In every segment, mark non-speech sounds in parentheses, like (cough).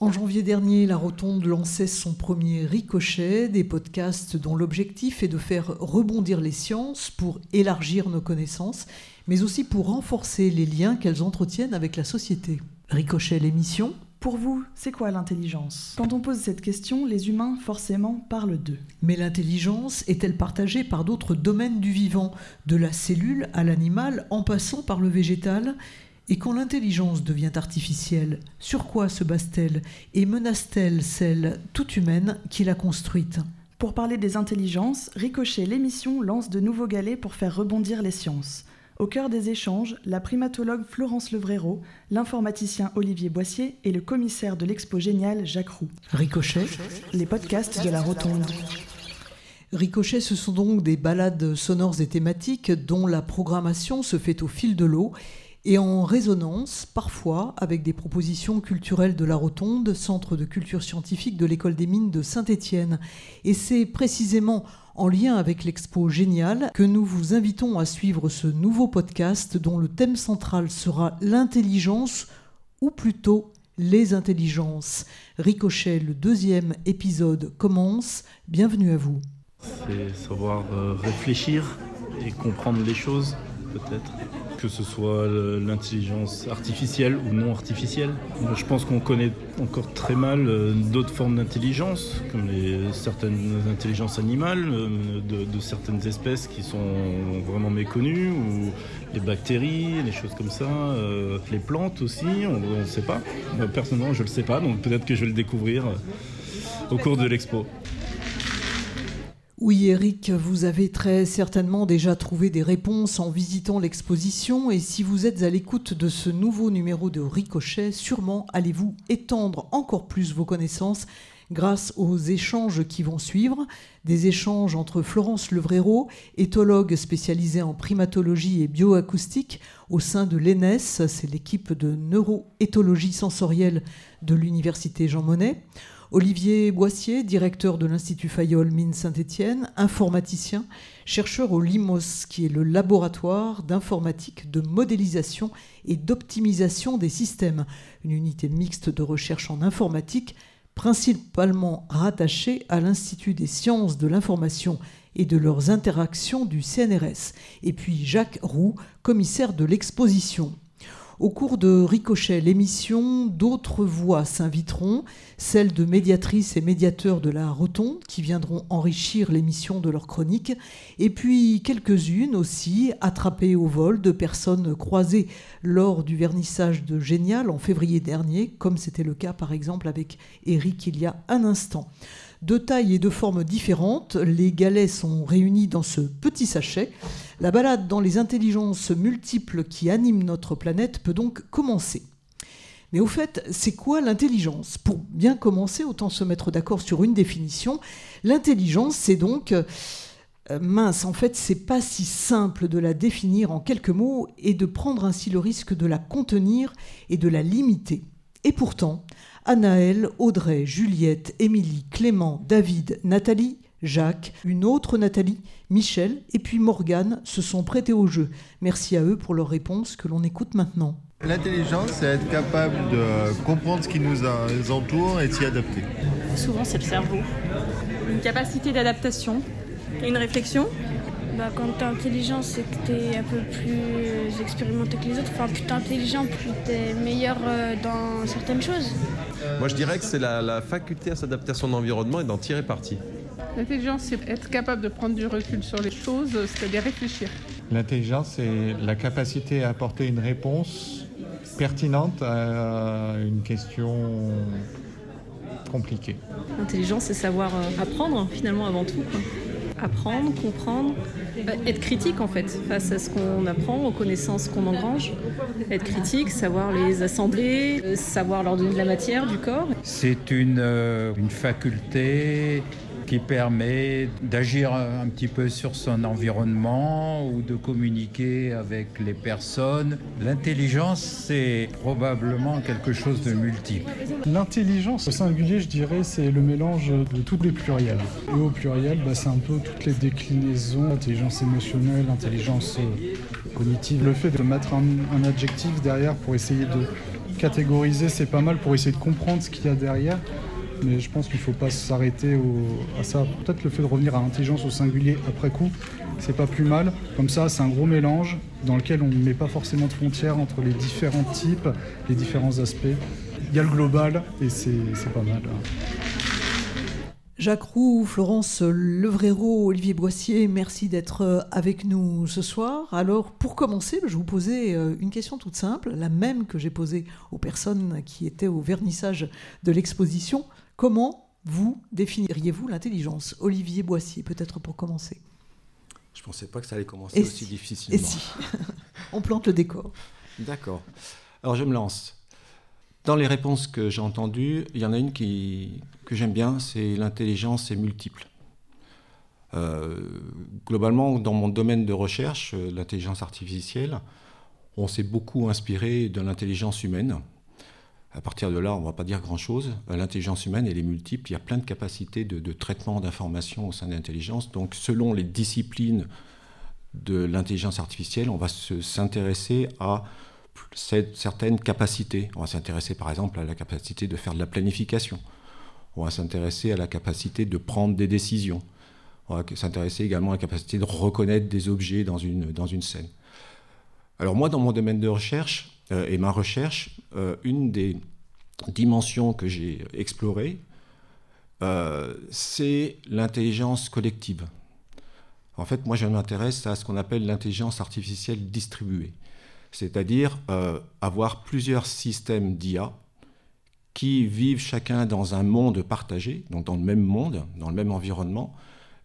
En janvier dernier, la Rotonde lançait son premier Ricochet, des podcasts dont l'objectif est de faire rebondir les sciences pour élargir nos connaissances, mais aussi pour renforcer les liens qu'elles entretiennent avec la société. Ricochet l'émission, pour vous, c'est quoi l'intelligence? Quand on pose cette question, les humains forcément parlent d'eux. Mais l'intelligence est-elle partagée par d'autres domaines du vivant, de la cellule à l'animal en passant par le végétal? Et quand l'intelligence devient artificielle, sur quoi se base-t-elle et menace-t-elle celle toute humaine qui l'a construite? Pour parler des intelligences, Ricochet l'émission lance de nouveaux galets pour faire rebondir les sciences. Au cœur des échanges, la primatologue Florence Levréro, l'informaticien Olivier Boissier et le commissaire de l'expo géniale Jacques Roux. Ricochet, les podcasts de la Rotonde. Ricochet, ce sont donc des balades sonores et thématiques dont la programmation se fait au fil de l'eau et en résonance parfois avec des propositions culturelles de la Rotonde, centre de culture scientifique de l'école des mines de Saint-Étienne. Et c'est précisément en lien avec l'expo Génial que nous vous invitons à suivre ce nouveau podcast dont le thème central sera l'intelligence ou plutôt les intelligences. Ricochet, le deuxième épisode commence. Bienvenue à vous. C'est savoir euh, réfléchir et comprendre les choses peut-être que ce soit l'intelligence artificielle ou non artificielle. Je pense qu'on connaît encore très mal euh, d'autres formes d'intelligence, comme les, certaines intelligences animales euh, de, certaines espèces qui sont vraiment méconnues, ou les bactéries, les choses comme ça, euh, les plantes aussi, on ne sait pas. personnellement, je ne le sais pas, donc peut-être que je vais le découvrir au cours de l'expo. Oui, Eric, vous avez très certainement déjà trouvé des réponses en visitant l'exposition et si vous êtes à l'écoute de ce nouveau numéro de Ricochet, sûrement allez-vous étendre encore plus vos connaissances grâce aux échanges qui vont suivre, des échanges entre Florence Levréro, éthologue spécialisée en primatologie et bioacoustique au sein de l'ENES, c'est l'équipe de neuroéthologie sensorielle de l'Université Jean Monnet, Olivier Boissier, directeur de l'Institut Fayol Mine Saint-Étienne, informaticien, chercheur au LIMOS, qui est le laboratoire d'informatique, de modélisation et d'optimisation des systèmes, une unité mixte de recherche en informatique, principalement rattachée à l'Institut des sciences de l'information et de leurs interactions du CNRS, et puis Jacques Roux, commissaire de l'exposition. Au cours de Ricochet, l'émission, d'autres voix s'inviteront, celles de médiatrices et médiateurs de la Rotonde qui viendront enrichir l'émission de leur chronique, et puis quelques-unes aussi attrapées au vol de personnes croisées lors du vernissage de Génial en février dernier, comme c'était le cas par exemple avec Eric il y a un instant. De taille et de formes différentes, les galets sont réunis dans ce petit sachet. La balade dans les intelligences multiples qui animent notre planète donc commencer. Mais au fait, c'est quoi l'intelligence? Pour bien commencer, autant se mettre d'accord sur une définition. L'intelligence, c'est donc euh, mince, en fait, c'est pas si simple de la définir en quelques mots et de prendre ainsi le risque de la contenir et de la limiter. Et pourtant, Anaël, Audrey, Juliette, Émilie, Clément, David, Nathalie, Jacques, une autre Nathalie, Michel et puis Morgane se sont prêtés au jeu. Merci à eux pour leurs réponses que l'on écoute maintenant. L'intelligence, c'est être capable de comprendre ce qui nous entoure et de s'y adapter. Souvent, c'est le cerveau. Une capacité d'adaptation, une réflexion. Bah, quand t'es intelligent, c'est que t'es un peu plus expérimenté que les autres. Enfin, plus t'es intelligent, plus t'es meilleur euh, dans certaines choses. Moi, je dirais que c'est la, faculté à s'adapter à son environnement et d'en tirer parti. L'intelligence, c'est être capable de prendre du recul sur les choses, c'est-à-dire réfléchir. L'intelligence, c'est la capacité à apporter une réponse pertinente à une question compliquée. L'intelligence, c'est savoir euh, apprendre finalement avant tout. Apprendre, comprendre, bah, être critique en fait face à ce qu'on apprend, aux connaissances qu'on engrange. Être critique, savoir les assembler, euh, savoir leur donner de la matière, du corps. C'est une, euh, une faculté qui permet d'agir un petit peu sur son environnement ou de communiquer avec les personnes. L'intelligence, c'est probablement quelque chose de multiple. L'intelligence, au singulier, je dirais, c'est le mélange de tous les pluriels. Et au pluriel, bah, c'est un peu toutes les déclinaisons, intelligence émotionnelle, intelligence euh, cognitive. Le fait de mettre un, un adjectif derrière pour essayer de catégoriser, c'est pas mal pour essayer de comprendre ce qu'il y a derrière. Mais je pense qu'il ne faut pas s'arrêter à ça. Peut-être le fait de revenir à l'intelligence au singulier après coup, c'est pas plus mal. Comme ça, c'est un gros mélange dans lequel on ne met pas forcément de frontières entre les différents types, les différents aspects. Il y a le global et c'est pas mal. Jacques Roux, Florence Levréreau, Olivier Boissier, merci d'être avec nous ce soir. Alors, pour commencer, je vous posais euh, une question toute simple, la même que j'ai posée aux personnes qui étaient au vernissage de l'exposition. Comment vous définiriez-vous l'intelligence? Olivier Boissier, peut-être pour commencer. Je ne pensais pas que ça allait commencer aussi difficilement. Et si (laughs) On plante le décor. D'accord. Alors, je me lance. Dans les réponses que j'ai entendues, il y en a une qui, que j'aime bien, c'est l'intelligence est multiple. Euh, globalement, dans mon domaine de recherche, euh, l'intelligence artificielle, on s'est beaucoup inspiré de l'intelligence humaine. À partir de là, on ne va pas dire grand-chose. Euh, l'intelligence humaine, elle est multiple. Il y a plein de capacités de, traitement d'informations au sein de l'intelligence. Donc, selon les disciplines de l'intelligence artificielle, on va s'intéresser à certaines capacités. On va s'intéresser par exemple à la capacité de faire de la planification. On va s'intéresser à la capacité de prendre des décisions. On va s'intéresser également à la capacité de reconnaître des objets dans une, scène. Alors moi, dans mon domaine de recherche et ma recherche, euh, une des dimensions que j'ai explorées, euh, c'est l'intelligence collective. En fait, moi, je m'intéresse à ce qu'on appelle l'intelligence artificielle distribuée c'est-à-dire euh, avoir plusieurs systèmes d'IA qui vivent chacun dans un monde partagé, donc dans le même monde, dans le même environnement,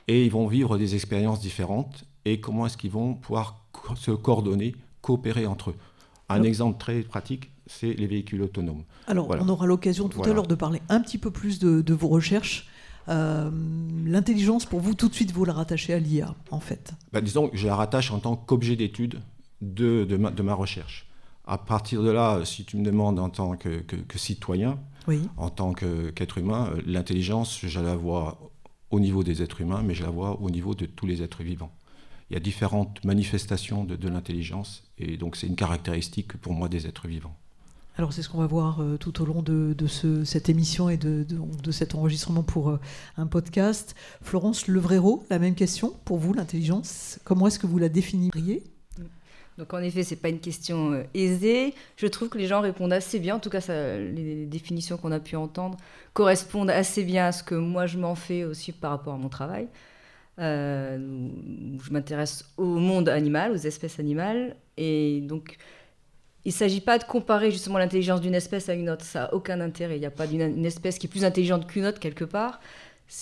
et ils vont vivre des expériences différentes, et comment est-ce qu'ils vont pouvoir se coordonner, coopérer entre eux? Un exemple très pratique, c'est les véhicules autonomes. Alors, on aura l'occasion tout à l'heure de parler un petit peu plus de, vos recherches. Euh, l'intelligence, pour vous, tout de suite, vous la rattachez à l'IA, en fait bah, Disons que je la rattache en tant qu'objet d'étude de, de, ma, recherche. À partir de là, si tu me demandes en tant que, citoyen, en tant qu'être humain, euh, l'intelligence, je la vois au niveau des êtres humains, mais je la vois au niveau de tous les êtres vivants. Il y a différentes manifestations de, l'intelligence, et donc c'est une caractéristique pour moi des êtres vivants. Alors c'est ce qu'on va voir euh, tout au long de, cette émission et de, cet enregistrement pour euh, un podcast. Florence Levréreau, la même question pour vous, l'intelligence. Comment est-ce que vous la définiriez? Donc en effet, c'est pas une question euh, aisée. Je trouve que les gens répondent assez bien. En tout cas, ça, les définitions qu'on a pu entendre correspondent assez bien à ce que moi je m'en fais aussi par rapport à mon travail. Euh, je m'intéresse au monde animal, aux espèces animales, et donc il ne s'agit pas de comparer justement l'intelligence d'une espèce à une autre. Ça n'a aucun intérêt. Il n'y a pas une espèce qui est plus intelligente qu'une autre quelque part.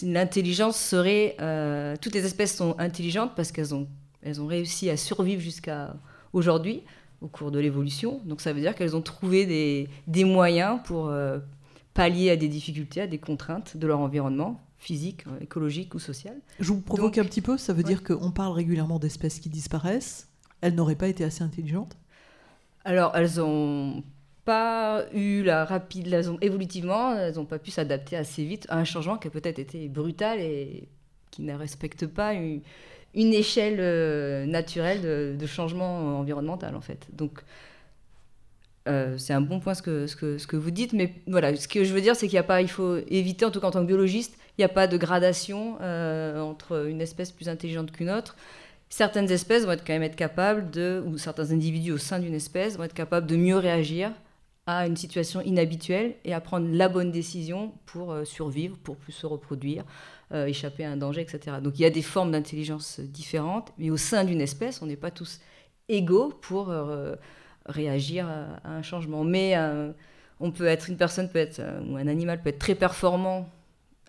L'intelligence serait, euh, toutes les espèces sont intelligentes parce qu'elles ont, elles ont réussi à survivre jusqu'à aujourd'hui au cours de l'évolution. Donc ça veut dire qu'elles ont trouvé des, des moyens pour euh, pallier à des difficultés, à des contraintes de leur environnement physique, euh, écologique ou social. Je vous provoque un petit peu, ça veut dire qu'on parle régulièrement d'espèces qui disparaissent. Elles n'auraient pas été assez intelligentes Alors elles n'ont pas eu la rapide, elles ont, évolutivement, elles n'ont pas pu s'adapter assez vite à un changement qui a peut-être été brutal et qui ne respecte pas une, une échelle euh, naturelle de, changement environnemental, en fait. Donc, euh, c'est un bon point ce que, ce, que, ce que vous dites, mais voilà, ce que je veux dire, c'est qu'il y a pas, il faut éviter, en tout cas en tant que biologiste, il n'y a pas de gradation euh, entre une espèce plus intelligente qu'une autre. Certaines espèces vont être quand même être capables de, ou certains individus au sein d'une espèce vont être capables de mieux réagir à une situation inhabituelle et à prendre la bonne décision pour survivre, pour plus se reproduire, euh, échapper à un danger, etc. Donc il y a des formes d'intelligence différentes, mais au sein d'une espèce, on n'est pas tous égaux pour euh, réagir à, un changement. Mais euh, on peut être, une personne peut être, ou un animal peut être très performant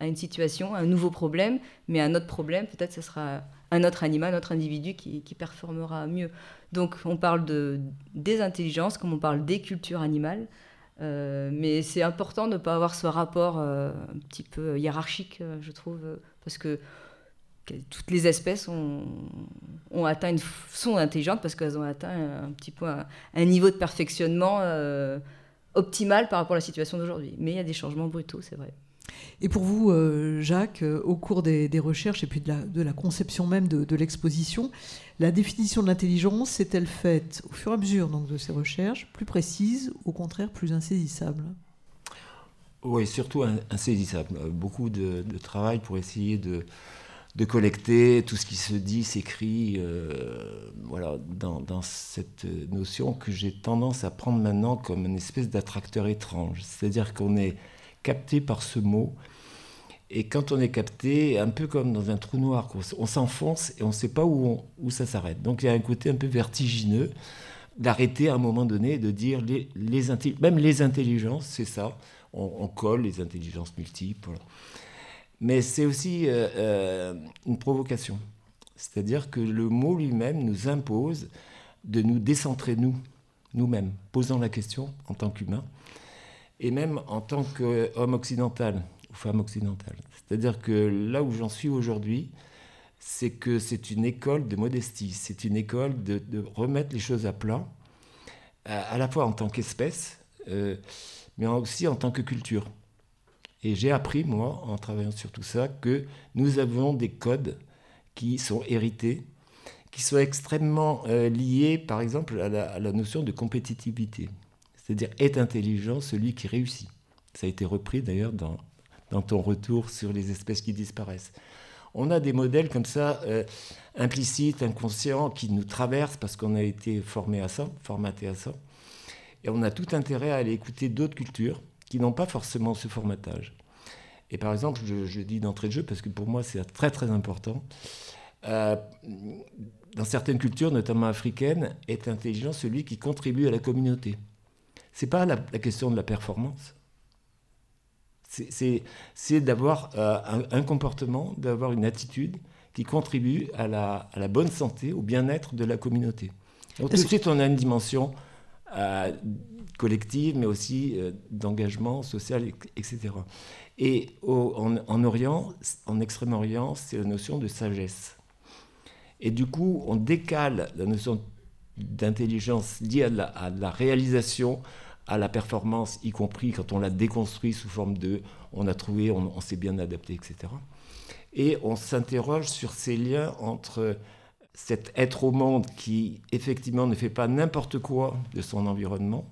à une situation, à un nouveau problème, mais un autre problème, peut-être ce sera un autre animal, un autre individu qui, qui, performera mieux. Donc on parle de, des intelligences comme on parle des cultures animales. Euh, mais c'est important de ne pas avoir ce rapport euh, un petit peu hiérarchique, euh, je trouve, parce que toutes les espèces ont atteint une, sont intelligentes parce qu'elles ont atteint un, petit peu un, niveau de perfectionnement optimal par rapport à la situation d'aujourd'hui. Mais il y a des changements brutaux, c'est vrai. Et pour vous, euh, Jacques, euh, au cours des, recherches et puis de la, conception même de, l'exposition, la définition de l'intelligence s'est-elle faite au fur et à mesure donc, de ces recherches plus précise, au contraire plus insaisissable? Oui, surtout insaisissable. Beaucoup de, travail pour essayer de, collecter tout ce qui se dit, s'écrit, euh, voilà, dans, dans, cette notion que j'ai tendance à prendre maintenant comme une espèce d'attracteur étrange. C'est-à-dire qu'on est capté par ce mot et quand on est capté, un peu comme dans un trou noir, on s'enfonce et on ne sait pas où, où ça s'arrête. Donc il y a un côté un peu vertigineux d'arrêter à un moment donné et de dire les, les même les intelligences, c'est ça, on, colle les intelligences multiples. Mais c'est aussi euh, euh, une provocation. C'est-à-dire que le mot lui-même nous impose de nous décentrer nous, nous-mêmes, posant la question en tant qu'humain, et même en tant qu'homme occidental aux femmes occidentales. C'est-à-dire que là où j'en suis aujourd'hui, c'est que c'est une école de modestie, c'est une école de, remettre les choses à plat, à, la fois en tant qu'espèce, euh, mais aussi en tant que culture. Et j'ai appris, moi, en travaillant sur tout ça, que nous avons des codes qui sont hérités, qui sont extrêmement euh, liés, par exemple, à la notion de compétitivité. C'est-à-dire, est intelligent celui qui réussit. Ça a été repris d'ailleurs dans ton retour sur les espèces qui disparaissent. On a des modèles comme ça, euh, implicites, inconscients, qui nous traversent parce qu'on a été formé à ça, formaté à ça. Et on a tout intérêt à aller écouter d'autres cultures qui n'ont pas forcément ce formatage. Et par exemple, je, dis d'entrée de jeu, parce que pour moi c'est très très important, euh, dans certaines cultures, notamment africaines, est intelligent celui qui contribue à la communauté. Ce n'est pas la question de la performance, c'est d'avoir euh, un, comportement, d'avoir une attitude qui contribue à la, bonne santé, au bien-être de la communauté. Donc tout de suite, on a une dimension euh, collective, mais aussi euh, d'engagement social, etc. Et en, en, Orient, en Extrême-Orient, c'est la notion de sagesse. Et du coup, on décale la notion d'intelligence liée à la réalisation à la performance, y compris quand on l'a déconstruit sous forme de on a trouvé, on, s'est bien adapté, etc. Et on s'interroge sur ces liens entre cet être au monde qui effectivement ne fait pas n'importe quoi de son environnement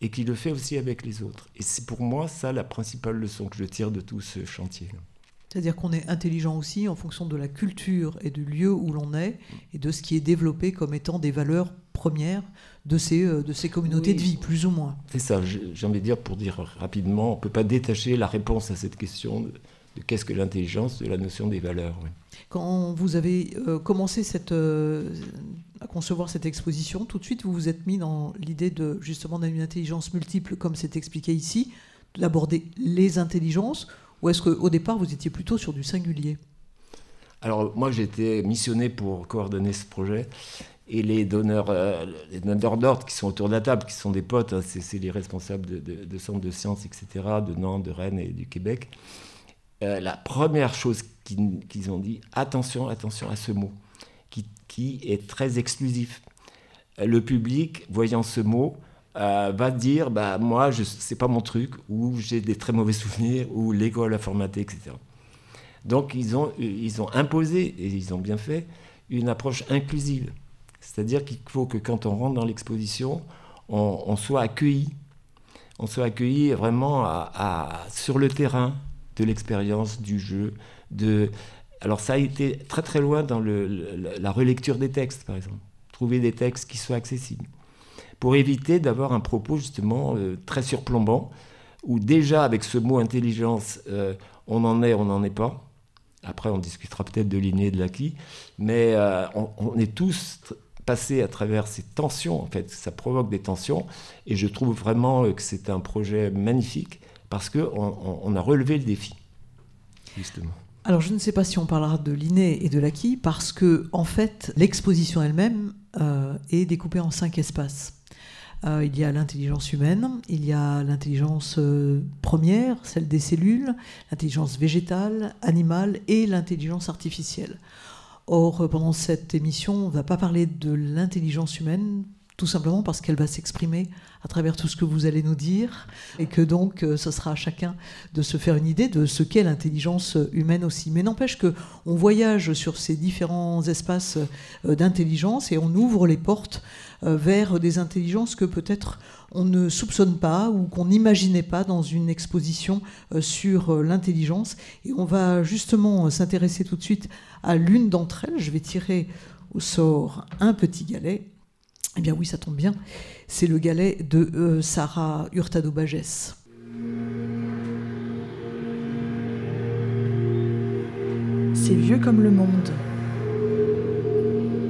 et qui le fait aussi avec les autres. Et c'est pour moi ça la principale leçon que je tire de tout ce chantier. C'est-à-dire qu'on est intelligent aussi en fonction de la culture et du lieu où l'on est et de ce qui est développé comme étant des valeurs premières de ces, euh, de ces communautés de vie, plus ou moins. C'est ça, j'ai envie de dire, pour dire rapidement, on ne peut pas détacher la réponse à cette question de, qu'est-ce que l'intelligence de la notion des valeurs. Quand vous avez euh, commencé cette, euh, à concevoir cette exposition, tout de suite vous vous êtes mis dans l'idée de justement d'une intelligence multiple, comme c'est expliqué ici, d'aborder les intelligences, ou est-ce qu'au départ vous étiez plutôt sur du singulier? Alors moi été missionné pour coordonner ce projet et les donneurs, euh, les donneurs d'ordre qui sont autour de la table, qui sont des potes, hein, c'est les responsables de, centres de sciences, etc., de Nantes, de Rennes et du Québec. Euh, la première chose qu'ils ont dit, attention, attention à ce mot, qui est très exclusif. Le public, voyant ce mot, euh, va dire, bah, moi, je, c'est pas mon truc, ou j'ai des très mauvais souvenirs, ou l'école a formaté, etc. Donc ils ont, ils ont imposé, et ils ont bien fait, une approche inclusive. C'est-à-dire qu'il faut que quand on rentre dans l'exposition, on, soit accueilli. On soit accueilli vraiment sur le terrain de l'expérience, du jeu. De... Alors ça a été très très loin dans la relecture des textes, par exemple. Trouver des textes qui soient accessibles. Pour éviter d'avoir un propos justement euh, très surplombant, où déjà avec ce mot intelligence, euh, on en est, on n'en est pas. Après, on discutera peut-être de l'inné et de l'acquis, mais euh, on, est tous passer à travers ces tensions, en fait, ça provoque des tensions, et je trouve vraiment que c'est un projet magnifique parce qu'on on a relevé le défi, justement. Alors je ne sais pas si on parlera de l'inné et de l'acquis parce que en fait l'exposition elle-même est découpée en cinq espaces. Euh, il y a l'intelligence humaine, il y a l'intelligence euh, première, celle des cellules, l'intelligence végétale, animale et l'intelligence artificielle. Or, pendant cette émission, on ne va pas parler de l'intelligence humaine, tout simplement parce qu'elle va s'exprimer à travers tout ce que vous allez nous dire, et que donc euh, ce sera à chacun de se faire une idée de ce qu'est l'intelligence humaine aussi. Mais n'empêche que on voyage sur ces différents espaces euh, d'intelligence et on ouvre les portes euh, vers des intelligences que peut-être on ne soupçonne pas ou qu'on n'imaginait pas dans une exposition sur l'intelligence. Et on va justement s'intéresser tout de suite à l'une d'entre elles. Je vais tirer au sort un petit galet. Eh bien oui, ça tombe bien. C'est le galet de euh, Sarah Hurtado-Bagès. C'est vieux comme le monde.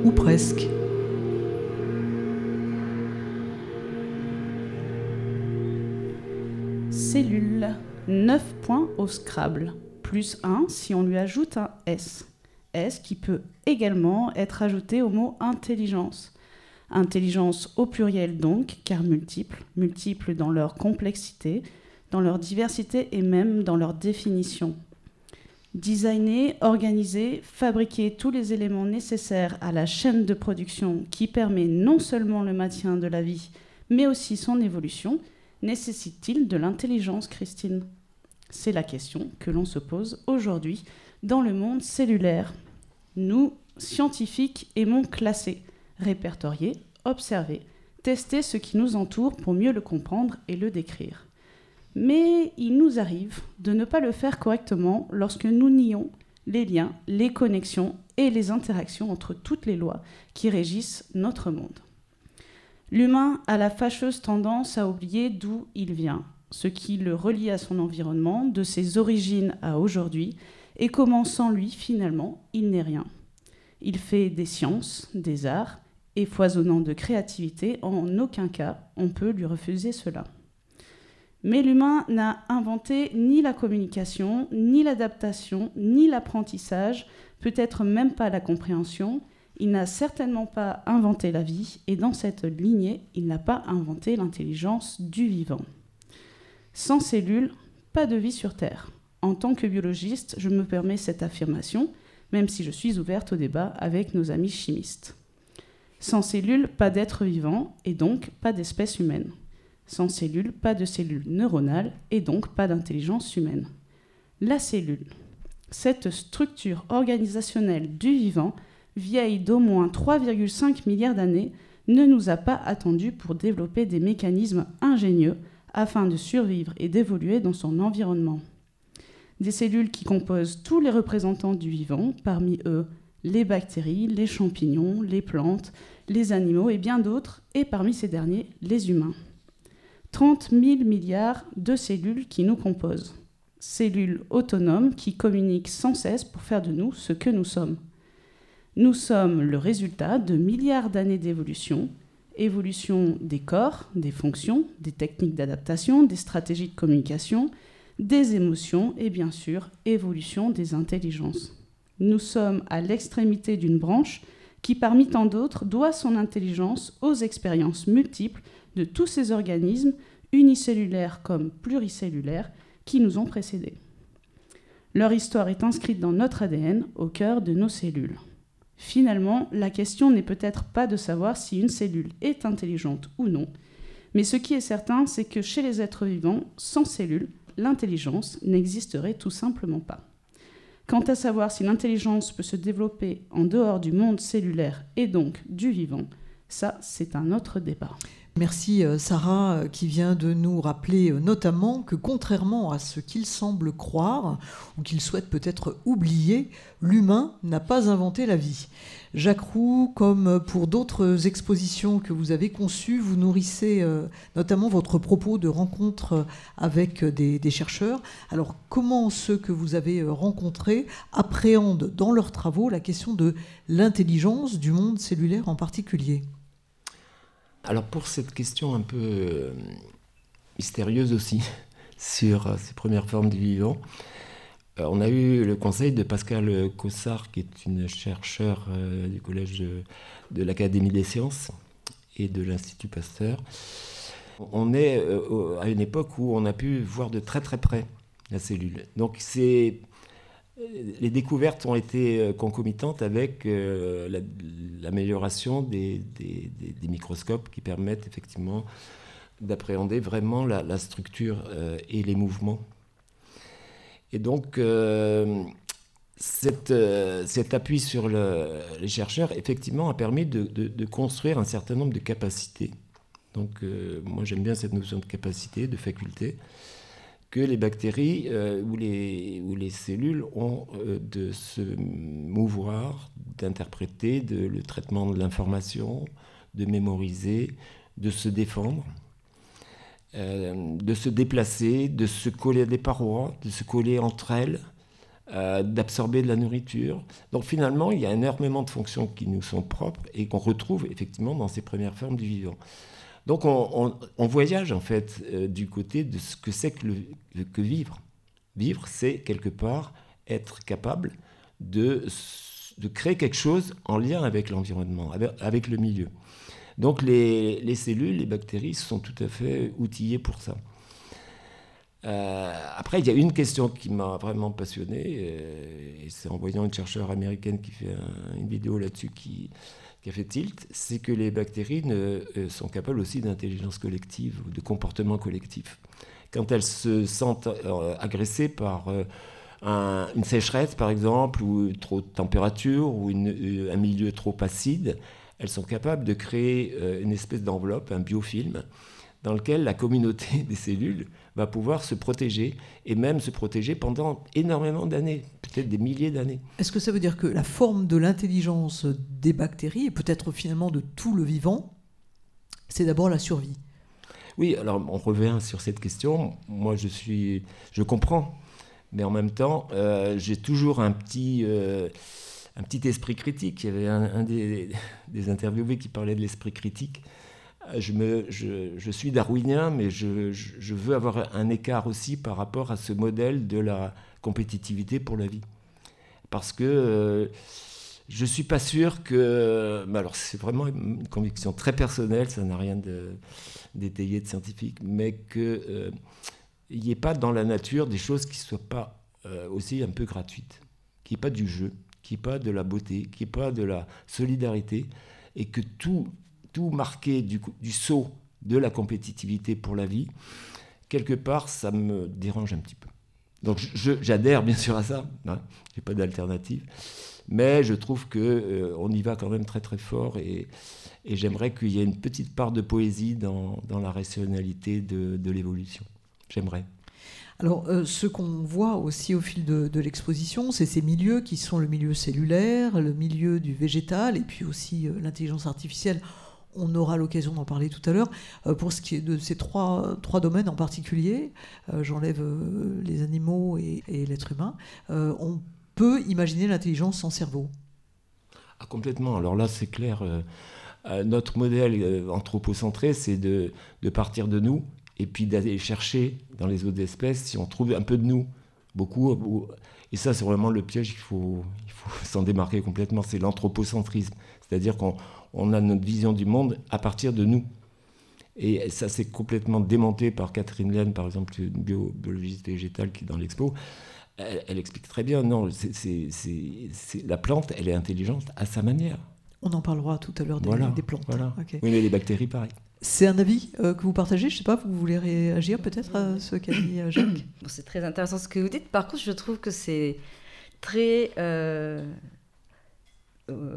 Ou presque. Cellule. 9 points au Scrabble. Plus 1 si on lui ajoute un S. S qui peut également être ajouté au mot intelligence. Intelligence au pluriel donc, car multiple, multiples dans leur complexité, dans leur diversité et même dans leur définition. Designer, organiser, fabriquer tous les éléments nécessaires à la chaîne de production qui permet non seulement le maintien de la vie, mais aussi son évolution, nécessite-t-il de l'intelligence, Christine? C'est la question que l'on se pose aujourd'hui dans le monde cellulaire. Nous, scientifiques, aimons classer, répertorier, observer, tester ce qui nous entoure pour mieux le comprendre et le décrire. Mais il nous arrive de ne pas le faire correctement lorsque nous nions les liens, les connexions et les interactions entre toutes les lois qui régissent notre monde. L'humain a la fâcheuse tendance à oublier d'où il vient, ce qui le relie à son environnement, de ses origines à aujourd'hui, et comment sans lui, finalement, il n'est rien. Il fait des sciences, des arts, et foisonnant de créativité, en aucun cas on peut lui refuser cela. Mais l'humain n'a inventé ni la communication, ni l'adaptation, ni l'apprentissage, peut-être même pas la compréhension. Il n'a certainement pas inventé la vie, et dans cette lignée, il n'a pas inventé l'intelligence du vivant. Sans cellules, pas de vie sur Terre. En tant que biologiste, je me permets cette affirmation, même si je suis ouverte au débat avec nos amis chimistes. Sans cellules, pas d'être vivant et donc pas d'espèce humaine. Sans cellules, pas de cellules neuronales et donc pas d'intelligence humaine. La cellule, cette structure organisationnelle du vivant, vieille d'au moins 3,5 milliards d'années, ne nous a pas attendus pour développer des mécanismes ingénieux afin de survivre et d'évoluer dans son environnement. Des cellules qui composent tous les représentants du vivant, parmi eux les bactéries, les champignons, les plantes, les animaux et bien d'autres, et parmi ces derniers, les humains. 30 000 milliards de cellules qui nous composent. Cellules autonomes qui communiquent sans cesse pour faire de nous ce que nous sommes. Nous sommes le résultat de milliards d'années d'évolution, évolution des corps, des fonctions, des techniques d'adaptation, des stratégies de communication, des émotions et bien sûr évolution des intelligences. Nous sommes à l'extrémité d'une branche qui, parmi tant d'autres, doit son intelligence aux expériences multiples de tous ces organismes, unicellulaires comme pluricellulaires, qui nous ont précédés. Leur histoire est inscrite dans notre ADN, au cœur de nos cellules. Finalement, la question n'est peut-être pas de savoir si une cellule est intelligente ou non, mais ce qui est certain, c'est que chez les êtres vivants, sans cellules, l'intelligence n'existerait tout simplement pas. Quant à savoir si l'intelligence peut se développer en dehors du monde cellulaire et donc du vivant, ça, c'est un autre débat. Merci euh, Sarah euh, qui vient de nous rappeler euh, notamment que contrairement à ce qu'il semble croire ou qu'il souhaite peut-être oublier, l'humain n'a pas inventé la vie. Jacques Roux, comme pour d'autres expositions que vous avez conçues, vous nourrissez notamment votre propos de rencontre avec des, chercheurs. Alors comment ceux que vous avez rencontrés appréhendent dans leurs travaux la question de l'intelligence du monde cellulaire en particulier? Alors pour cette question un peu euh, mystérieuse aussi (laughs) sur euh, ces premières formes du vivant, euh, on a eu le conseil de Pascal Cossard, qui est une chercheure du Collège de, l'Académie des sciences et de l'Institut Pasteur. On est à une époque où on a pu voir de très très près la cellule. Donc c'est les découvertes ont été euh, concomitantes avec euh, la- l'amélioration des, microscopes qui permettent effectivement d'appréhender vraiment la, structure euh, et les mouvements. Et donc, cet appui sur le- les chercheurs, effectivement, a permis de, de- construire un certain nombre de capacités. Donc, moi, j'aime bien cette notion de capacité, de faculté, que les bactéries euh, ou, les, cellules ont euh, de se mouvoir, d'interpréter de, le traitement de l'information, de mémoriser, de se défendre. euh, de se déplacer, de se coller à des parois, de se coller entre elles, d'absorber de la nourriture. Donc finalement, il y a énormément de fonctions qui nous sont propres et qu'on retrouve effectivement dans ces premières formes du vivant. Donc on, voyage en fait euh, du côté de ce que c'est que, vivre. Vivre, c'est quelque part être capable de, créer quelque chose en lien avec l'environnement, avec, le milieu. Donc les, les cellules, les bactéries sont tout à fait outillées pour ça. Euh, après, il y a une question qui m'a vraiment passionné, euh, c'est en voyant une chercheure américaine qui fait un- une vidéo là-dessus qui, qui a fait tilt, c'est que les bactéries euh, sont capables aussi d'intelligence collective ou de comportement collectif. Quand elles se sentent euh, agressées par euh, un- une sécheresse, par exemple, ou trop de température, ou un milieu trop acide, elles sont capables de créer une espèce d'enveloppe, un biofilm, dans lequel la communauté (laughs) des cellules va pouvoir se protéger, et même se protéger pendant énormément d'années, peut-être des milliers d'années. Est-ce que ça veut dire que la forme de l'intelligence des bactéries, et peut-être finalement de tout le vivant, c'est d'abord la survie? Oui, alors on revient sur cette question. Moi, je suis, je comprends, mais en même temps, euh, j'ai toujours un petit, euh, un petit esprit critique. Il y avait un, un des, des interviewés qui parlait de l'esprit critique. Euh, Je, suis darwinien, mais je, veux avoir un écart aussi par rapport à ce modèle de la compétitivité pour la vie. Parce que euh, je ne suis pas sûr que... alors c'est vraiment une conviction très personnelle, ça n'a rien d'étayé, de scientifique, mais qu'il n'y ait pas dans la nature des choses qui ne soient pas euh, aussi un peu gratuites, qu'il n'y ait pas du jeu, qu'il n'y ait pas de la beauté, qu'il n'y ait pas de la solidarité, et que tout, tout marqué du, du saut de la compétitivité pour la vie, quelque part, ça me dérange un petit peu. Donc j'adhère bien sûr à ça, hein, j'ai pas d'alternative, mais je trouve que euh, on y va quand même très très fort et, et j'aimerais qu'il y ait une petite part de poésie dans, dans la rationalité de, de l'évolution. J'aimerais. Alors, euh, ce qu'on voit aussi au fil de, de l'exposition, c'est ces milieux qui sont le milieu cellulaire, le milieu du végétal, et puis aussi euh, l'intelligence artificielle. On aura l'occasion d'en parler tout à l'heure. Euh, pour ce qui est de ces trois, domaines en particulier, euh, j'enlève euh, les animaux et, l'être humain, on peut imaginer l'intelligence sans cerveau. Ah, complètement. Alors là, c'est clair. notre modèle anthropocentré, c'est de, partir de nous et puis d'aller chercher dans les autres espèces si on trouve un peu de nous. Beaucoup. ou- Et ça, c'est vraiment le piège. Il faut, il faut (laughs) s'en démarquer complètement. C'est l'anthropocentrisme. C'est-à-dire qu'on on a notre vision du monde à partir de nous. Et ça, c'est complètement démonté par Catherine Laine, par exemple, une bio- biologiste végétale qui est dans l'expo. Elle, elle explique très bien, non, c'est- c'est- c'est- c'est- la plante, elle est intelligente à sa manière. On en parlera tout à l'heure des, Voilà, des plantes. voilà. Oui, mais les bactéries, pareil. C'est un avis euh, que vous partagez Je ne sais pas, vous voulez réagir peut-être à ce qu'a dit euh, Jacques? Bon, c'est très intéressant ce que vous dites. Par contre, je trouve que c'est très euh,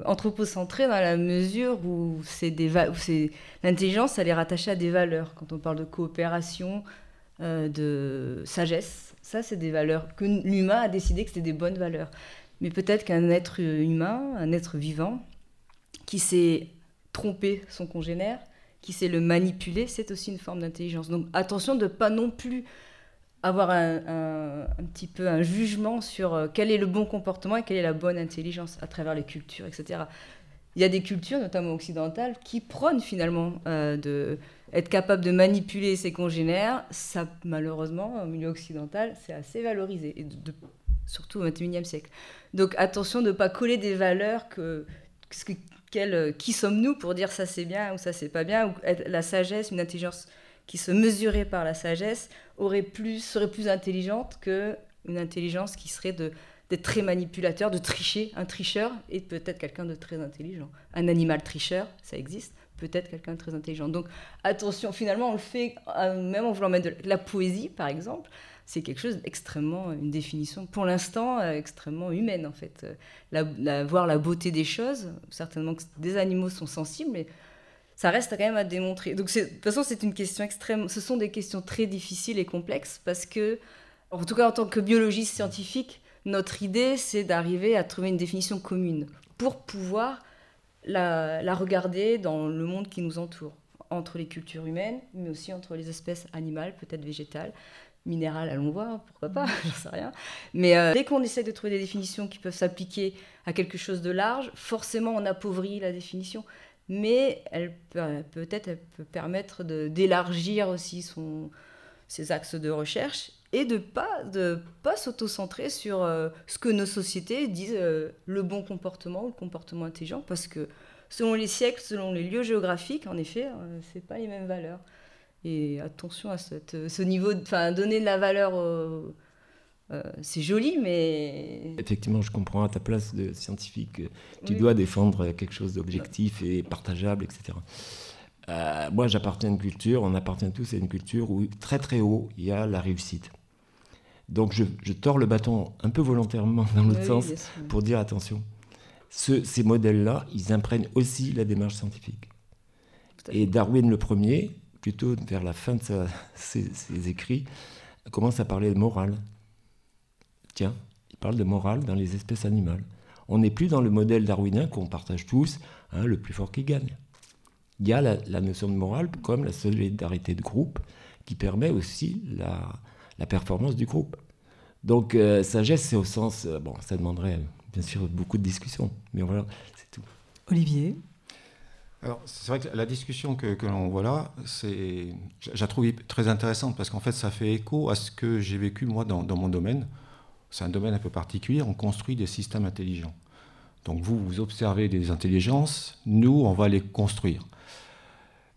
anthropocentré dans la mesure où c'est l'intelligence, elle est rattachée à des valeurs. Quand on parle de coopération, euh, de sagesse, ça, c'est des valeurs que l'humain a décidé que c'était des bonnes valeurs. Mais peut-être qu'un être humain, un être vivant, qui sait tromper son congénère, qui sait le manipuler, c'est aussi une forme d'intelligence. Donc attention de pas non plus avoir un, un- petit peu un jugement sur euh, quel est le bon comportement et quelle est la bonne intelligence à travers les cultures, etc. Il y a des cultures, notamment occidentales, qui prônent finalement euh, de être capable de manipuler ses congénères. Ça, malheureusement, au milieu occidental, c'est assez valorisé, et de- surtout au XXIe siècle. Donc attention de ne pas coller des valeurs que, ce que- quel- qui sommes-nous pour dire ça c'est bien ou ça c'est pas bien, ou la sagesse, une intelligence qui se mesurait par la sagesse aurait plus, serait plus intelligente que une intelligence qui serait d'être très manipulateur, de tricher. Un tricheur est peut-être quelqu'un de très intelligent. Un animal tricheur, ça existe, peut-être quelqu'un de très intelligent. Donc attention, finalement, on le fait, euh, même en voulant mettre de la poésie, par exemple, c'est quelque chose d'extrêmement, une définition, pour l'instant, euh, extrêmement humaine, en fait. La, voir la beauté des choses, certainement que des animaux sont sensibles, mais ça reste quand même à démontrer. Donc de toute façon, c'est une question extrême, ce sont des questions très difficiles et complexes, parce que, en tout cas en tant que biologiste scientifique, notre idée, c'est d'arriver à trouver une définition commune pour pouvoir la, regarder dans le monde qui nous entoure, entre les cultures humaines, mais aussi entre les espèces animales, peut-être végétales, minérales, allons voir, pourquoi pas, (laughs) j'en sais rien. Mais euh, dès qu'on essaie de trouver des définitions qui peuvent s'appliquer à quelque chose de large, forcément on appauvrit la définition. Mais elle peut, peut-être elle peut permettre d'élargir aussi son, ses axes de recherche et de pas de pas s'auto-centrer sur euh, ce que nos sociétés disent euh, le bon comportement ou le comportement intelligent parce que selon les siècles, selon les lieux géographiques, en effet, euh, c'est pas les mêmes valeurs. Et attention à cette, ce niveau, enfin donner de la valeur, c'est joli, mais effectivement, je comprends à ta place de scientifique, tu dois défendre quelque chose d'objectif et partageable, etc. moi, j'appartiens à une culture, on appartient tous à une culture où très très haut, il y a la réussite. Donc je, tords le bâton un peu volontairement dans l'autre sens pour dire attention. ces modèles-là, ils imprègnent aussi la démarche scientifique. Et Darwin le premier, plutôt vers la fin de ses, écrits, commence à parler de morale. Tiens, il parle de morale dans les espèces animales. On n'est plus dans le modèle darwinien qu'on partage tous, hein, le plus fort qui gagne. Il y a la, la, notion de morale comme la solidarité de groupe qui permet aussi la, la performance du groupe. Donc euh, sagesse, c'est au sens, euh, bon, ça demanderait bien sûr beaucoup de discussions, mais voilà, c'est tout. Olivier? Alors, c'est vrai que la discussion que, l'on voit là, c'est, je la trouve très intéressante parce qu'en fait, ça fait écho à ce que j'ai vécu moi dans, mon domaine. C'est un domaine un peu particulier, on construit des systèmes intelligents. Donc vous, vous observez des intelligences, nous, on va les construire.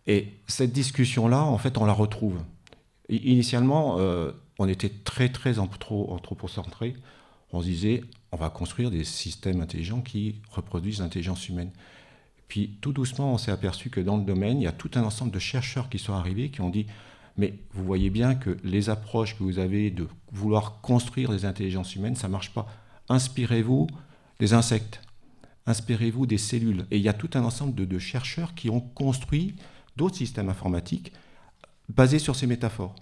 Et cette discussion-là, en fait, on la retrouve. Initialement, euh, on était très très anthropocentré. On se disait, on va construire des systèmes intelligents qui reproduisent l'intelligence humaine. Puis tout doucement, on s'est aperçu que dans le domaine, il y a tout un ensemble de chercheurs qui sont arrivés, qui ont dit, mais vous voyez bien que les approches que vous avez de vouloir construire des intelligences humaines, ça ne marche pas. Inspirez-vous des insectes, inspirez-vous des cellules. Et il y a tout un ensemble de, de chercheurs qui ont construit d'autres systèmes informatiques basés sur ces métaphores.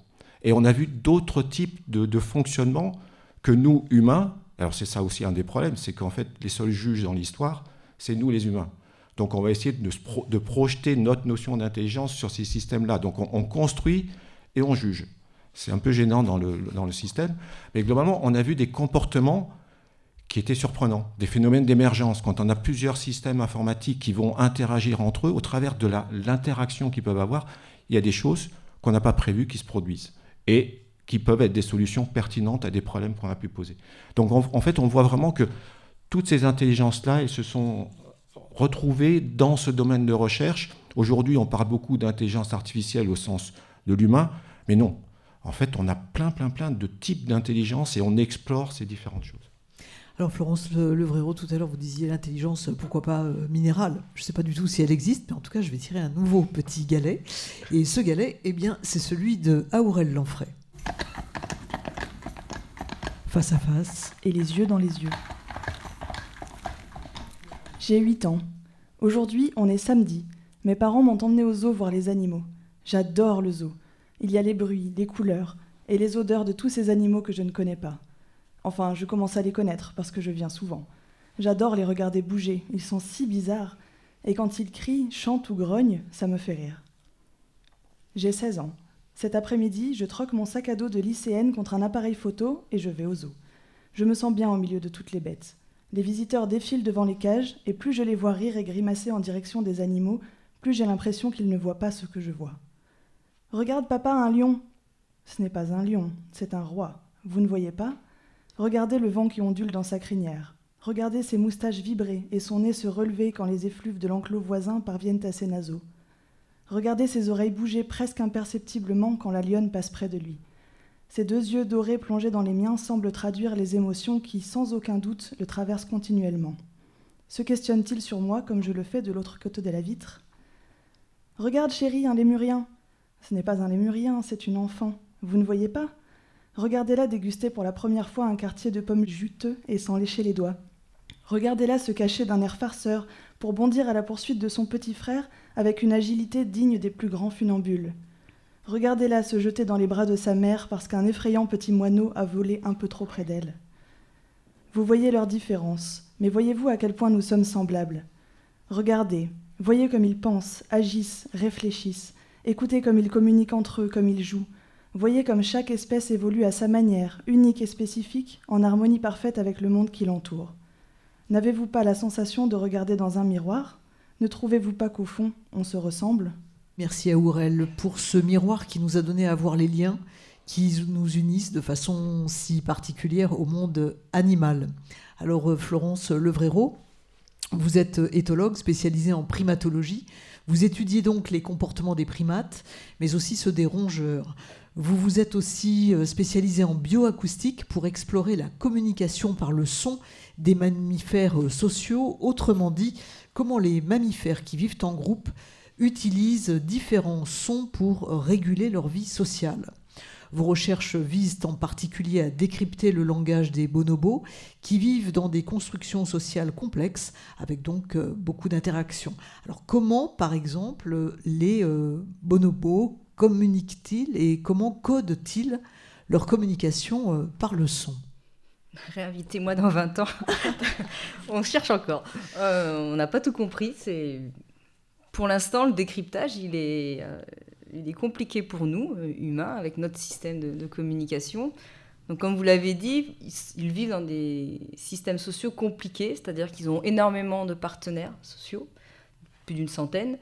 Et on a vu d'autres types de, fonctionnement que nous, humains, alors c'est ça aussi un des problèmes, c'est qu'en fait, les seuls juges dans l'histoire, c'est nous les humains. Donc on va essayer de, projeter notre notion d'intelligence sur ces systèmes-là. Donc on, construit et on juge. C'est un peu gênant dans le, dans le système. Mais globalement, on a vu des comportements qui étaient surprenants, des phénomènes d'émergence. Quand on a plusieurs systèmes informatiques qui vont interagir entre eux, au travers de l'interaction qu'ils peuvent avoir, il y a des choses qu'on n'a pas prévues qui se produisent et qui peuvent être des solutions pertinentes à des problèmes qu'on a pu poser. Donc en, fait, on voit vraiment que toutes ces intelligences-là, elles se sont retrouvées dans ce domaine de recherche. Aujourd'hui, on parle beaucoup d'intelligence artificielle au sens de l'humain, mais non. En fait, on a plein, plein, plein de types d'intelligence et on explore ces différentes choses. Alors Florence Levréro, tout à l'heure, vous disiez l'intelligence, pourquoi pas euh, minérale. Je ne sais pas du tout si elle existe, mais en tout cas, je vais tirer un nouveau petit galet. Et ce galet, eh bien, c'est celui de Aurel Lanfray. Face à face. Et les yeux dans les yeux. J'ai 8 ans. Aujourd'hui, on est samedi. Mes parents m'ont emmené au zoo voir les animaux. J'adore le zoo. Il y a les bruits, les couleurs et les odeurs de tous ces animaux que je ne connais pas. Enfin, je commence à les connaître parce que je viens souvent. J'adore les regarder bouger, ils sont si bizarres. Et quand ils crient, chantent ou grognent, ça me fait rire. J'ai 16 ans. Cet après-midi, je troque mon sac à dos de lycéenne contre un appareil photo et je vais au zoo. Je me sens bien au milieu de toutes les bêtes. Les visiteurs défilent devant les cages et plus je les vois rire et grimacer en direction des animaux, plus j'ai l'impression qu'ils ne voient pas ce que je vois. Regarde papa, un lion. Ce n'est pas un lion, c'est un roi. Vous ne voyez pas? Regardez le vent qui ondule dans sa crinière. Regardez ses moustaches vibrer et son nez se relever quand les effluves de l'enclos voisin parviennent à ses naseaux. Regardez ses oreilles bouger presque imperceptiblement quand la lionne passe près de lui. Ses deux yeux dorés plongés dans les miens semblent traduire les émotions qui, sans aucun doute, le traversent continuellement. Se questionne-t-il sur moi comme je le fais de l'autre côté de la vitre? Regarde, chérie, un lémurien. Ce n'est pas un lémurien, c'est une enfant. Vous ne voyez pas? Regardez-la déguster pour la première fois un quartier de pommes juteux et s'en lécher les doigts. Regardez-la se cacher d'un air farceur pour bondir à la poursuite de son petit frère avec une agilité digne des plus grands funambules. Regardez-la se jeter dans les bras de sa mère parce qu'un effrayant petit moineau a volé un peu trop près d'elle. Vous voyez leur différence, mais voyez-vous à quel point nous sommes semblables? Regardez, voyez comme ils pensent, agissent, réfléchissent, écoutez comme ils communiquent entre eux, comme ils jouent, Voyez comme chaque espèce évolue à sa manière, unique et spécifique, en harmonie parfaite avec le monde qui l'entoure. N'avez-vous pas la sensation de regarder dans un miroir? Ne trouvez-vous pas qu'au fond, on se ressemble? Merci à Ourel pour ce miroir qui nous a donné à voir les liens qui nous unissent de façon si particulière au monde animal. Alors euh, Florence Levréro, vous êtes éthologue spécialisée en primatologie. Vous étudiez donc les comportements des primates, mais aussi ceux des rongeurs. Vous vous êtes aussi euh, spécialisé en bioacoustique pour explorer la communication par le son des mammifères euh, sociaux, autrement dit, comment les mammifères qui vivent en groupe utilisent différents sons pour réguler leur vie sociale. Vos recherches visent en particulier à décrypter le langage des bonobos qui vivent dans des constructions sociales complexes avec donc euh, beaucoup d'interactions. Alors comment par exemple les bonobos communiquent-ils et comment codent-ils leur communication euh, par le son? Réinvitez-moi dans 20 ans. (laughs) on cherche encore. Euh, on n'a pas tout compris. C'est pour l'instant le décryptage, il est, euh, il est compliqué pour nous humains avec notre système de, communication. Donc, comme vous l'avez dit, ils, vivent dans des systèmes sociaux compliqués, c'est-à-dire qu'ils ont énormément de partenaires sociaux, plus d'une centaine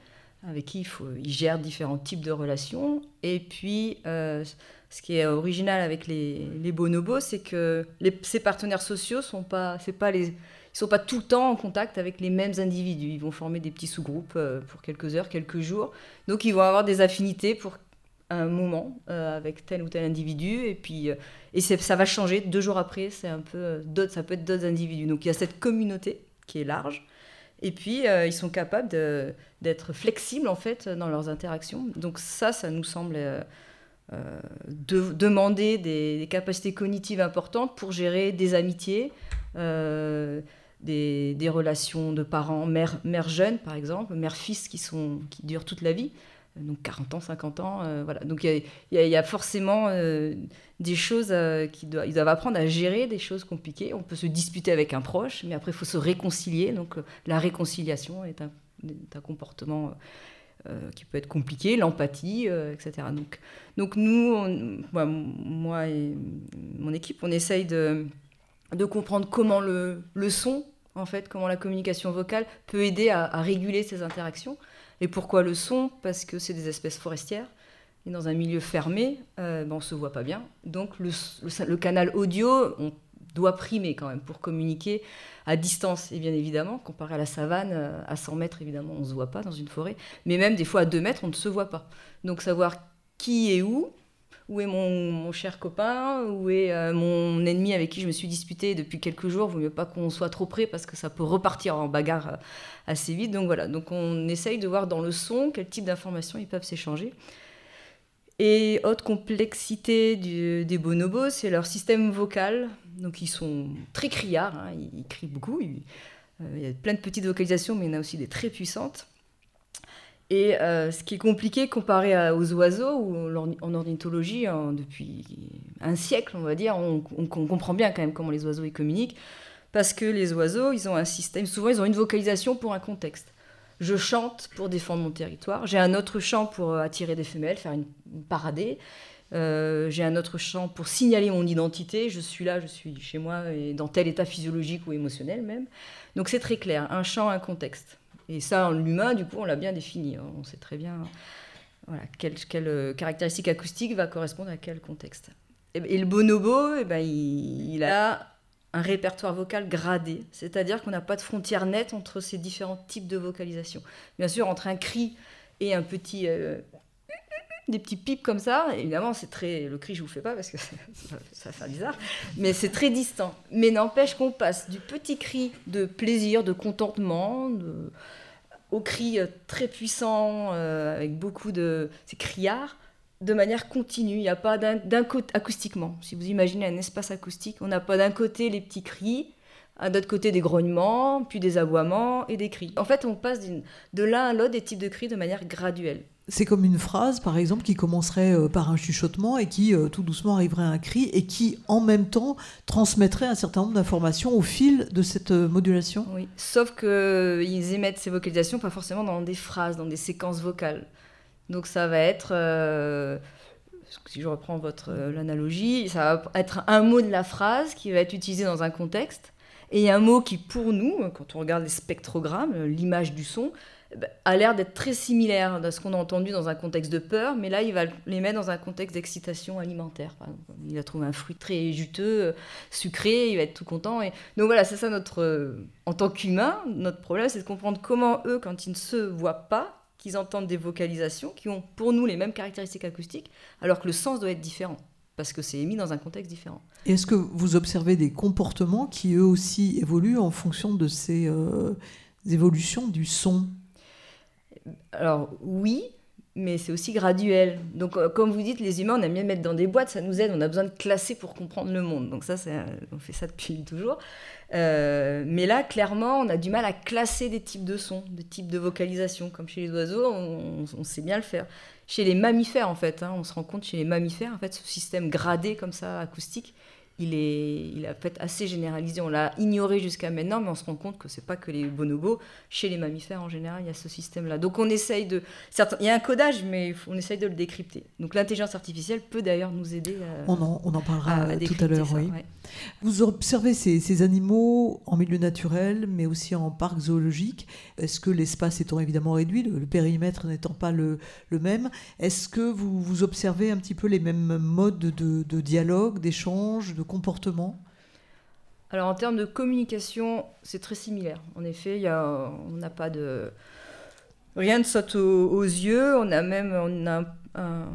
avec qui il faut, ils gèrent différents types de relations. Et puis, euh, ce qui est original avec les, bonobos, c'est que ces partenaires sociaux sont pas, c'est pas les, ils sont pas tout le temps en contact avec les mêmes individus. Ils vont former des petits sous-groupes euh, pour quelques heures, quelques jours. Donc, ils vont avoir des affinités pour un moment euh, avec tel ou tel individu. Et puis, et ça va changer deux jours après. C'est un peu ça peut être d'autres individus. Donc, il y a cette communauté qui est large et puis, euh, ils sont capables d'être flexibles, en fait, dans leurs interactions. Donc ça, ça nous semble euh, euh, de, demander des, capacités cognitives importantes pour gérer des amitiés, des, relations de parents, mère, mère jeune, par exemple, mère-fils qui, sont, qui durent toute la vie donc 40 ans, 50 ans, euh, voilà. Donc il y, a forcément euh, des choses euh, qu'ils doivent, apprendre à gérer, des choses compliquées. On peut se disputer avec un proche, mais après il faut se réconcilier. Donc la réconciliation est un, comportement qui peut être compliqué, l'empathie, etc. Donc, donc nous, moi, et mon équipe, on essaye de, de comprendre comment le, le, son, en fait, comment la communication vocale peut aider à, réguler ces interactions. Et pourquoi le son Parce que c'est des espèces forestières. Et dans un milieu fermé, euh, ben, on ne se voit pas bien. Donc le, canal audio, on doit primer quand même pour communiquer à distance, et bien évidemment, comparé à la savane, euh, à 100 mètres, évidemment, on ne se voit pas dans une forêt. Mais même des fois à 2 mètres, on ne se voit pas. Donc savoir qui est où, où est mon, cher copain, où est euh, mon ennemi avec qui je me suis disputé depuis quelques jours, vaut mieux pas qu'on soit trop près parce que ça peut repartir en bagarre euh, assez vite. Donc voilà, donc on essaye de voir dans le son quel type d'informations ils peuvent s'échanger. Et autre complexité des bonobos, c'est leur système vocal. Donc ils sont très criards, hein, ils, crient beaucoup. Euh, il y a plein de petites vocalisations, mais il y en a aussi des très puissantes. Et euh, ce qui est compliqué comparé aux oiseaux, ou en ornithologie, depuis un siècle, on va dire, on, comprend bien quand même comment les oiseaux ils communiquent, parce que les oiseaux, ils ont un système, souvent ils ont une vocalisation pour un contexte. Je chante pour défendre mon territoire, j'ai un autre chant pour euh, attirer des femelles, faire une, paradée, euh, j'ai un autre chant pour signaler mon identité, je suis là, je suis chez moi, et dans tel état physiologique ou émotionnel même. Donc c'est très clair, un chant, un contexte. Et ça, l'humain, du coup, on l'a bien défini. Hein. On sait très bien quelle, euh, caractéristique acoustique va correspondre à quel contexte. Et, le bonobo, eh ben, il, a un répertoire vocal gradé, c'est-à-dire qu'on n'a pas de frontière nette entre ces différents types de vocalisation. Bien sûr, entre un cri et un petit... Euh, des petits pips comme ça. Évidemment, c'est très. Le cri, je vous fais pas parce que (laughs) ça va faire bizarre, mais c'est très distant. Mais n'empêche qu'on passe du petit cri de plaisir, de contentement, de... au cri euh, très puissant, euh, avec beaucoup de. C'est criard, de manière continue. Il n'y a pas d'un côté. acoustiquement. Si vous imaginez un espace acoustique, on n'a pas d'un côté les petits cris à d'autre côté des grognements, puis des aboiements et des cris. En fait, on passe de l'un à l'autre des types de cris de manière graduelle. C'est comme une phrase, par exemple, qui commencerait euh, par un chuchotement et qui euh, tout doucement arriverait à un cri et qui, en même temps, transmettrait un certain nombre d'informations au fil de cette euh, modulation. Oui, sauf qu'ils émettent ces vocalisations pas forcément dans des phrases, dans des séquences vocales. Donc ça va être, si je reprends votre l'analogie, ça va être un mot de la phrase qui va être utilisé dans un contexte et un mot qui, pour nous, quand on regarde les spectrogrammes, l'image du son, a l'air d'être très similaire à ce qu'on a entendu dans un contexte de peur, mais là, il va les mettre dans un contexte d'excitation alimentaire. Il a trouvé un fruit très juteux, sucré, il va être tout content. Donc voilà, c'est ça notre... Euh, en tant qu'humain, notre problème, c'est de comprendre comment eux, quand ils ne se voient pas, qu'ils entendent des vocalisations qui ont pour nous les mêmes caractéristiques acoustiques, alors que le sens doit être différent parce que c'est émis dans un contexte différent. Est-ce que vous observez des comportements qui eux aussi évoluent en fonction de ces euh, évolutions du son? Alors oui, mais c'est aussi graduel. Donc euh, comme vous dites, les humains, on aime bien mettre dans des boîtes, ça nous aide, on a besoin de classer pour comprendre le monde. Donc ça, on fait ça depuis (laughs) toujours. Euh, mais là, clairement, on a du mal à classer des types de sons, des types de vocalisation. Comme chez les oiseaux, on, on sait bien le faire chez les mammifères en fait. Hein, on se rend compte chez les mammifères, en fait, ce système gradé comme ça, acoustique, il est, il a fait assez généralisé. On l'a ignoré jusqu'à maintenant, mais on se rend compte que c'est pas que les bonobos. Chez les mammifères en général, il y a ce système-là. Donc on essaye de, il y a un codage, mais on essaye de le décrypter. Donc l'intelligence artificielle peut d'ailleurs nous aider. À, on, en, on en parlera tout à l'heure, oui. Vous observez ces, ces, animaux en milieu naturel, mais aussi en parc zoologique. Est-ce que l'espace étant évidemment réduit, le, périmètre n'étant pas le, le même, est-ce que vous, vous observez un petit peu les mêmes modes de, de dialogue, d'échange, de comportement Alors en termes de communication, c'est très similaire. En effet, y a, on n'a pas de... Rien ne saute aux, yeux. On a même on a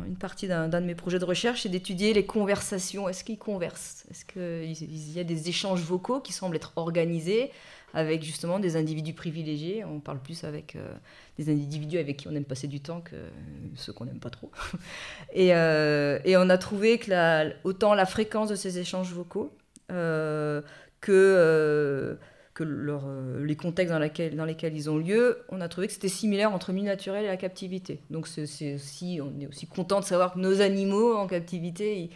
une partie d'un de mes projets de recherche, c'est d'étudier les conversations. Est-ce qu'ils conversent? Est-ce qu'il y a des échanges vocaux qui semblent être organisés? Avec justement des individus privilégiés. On parle plus avec euh, des individus avec qui on aime passer du temps que ceux qu'on n'aime pas trop. (laughs) et, euh, et, on a trouvé que la, autant la fréquence de ces échanges vocaux euh, que, que les contextes dans, laquelle, dans, lesquels ils ont lieu, on a trouvé que c'était similaire entre milieu naturel et la captivité. Donc c'est aussi, on est aussi content de savoir que nos animaux en captivité,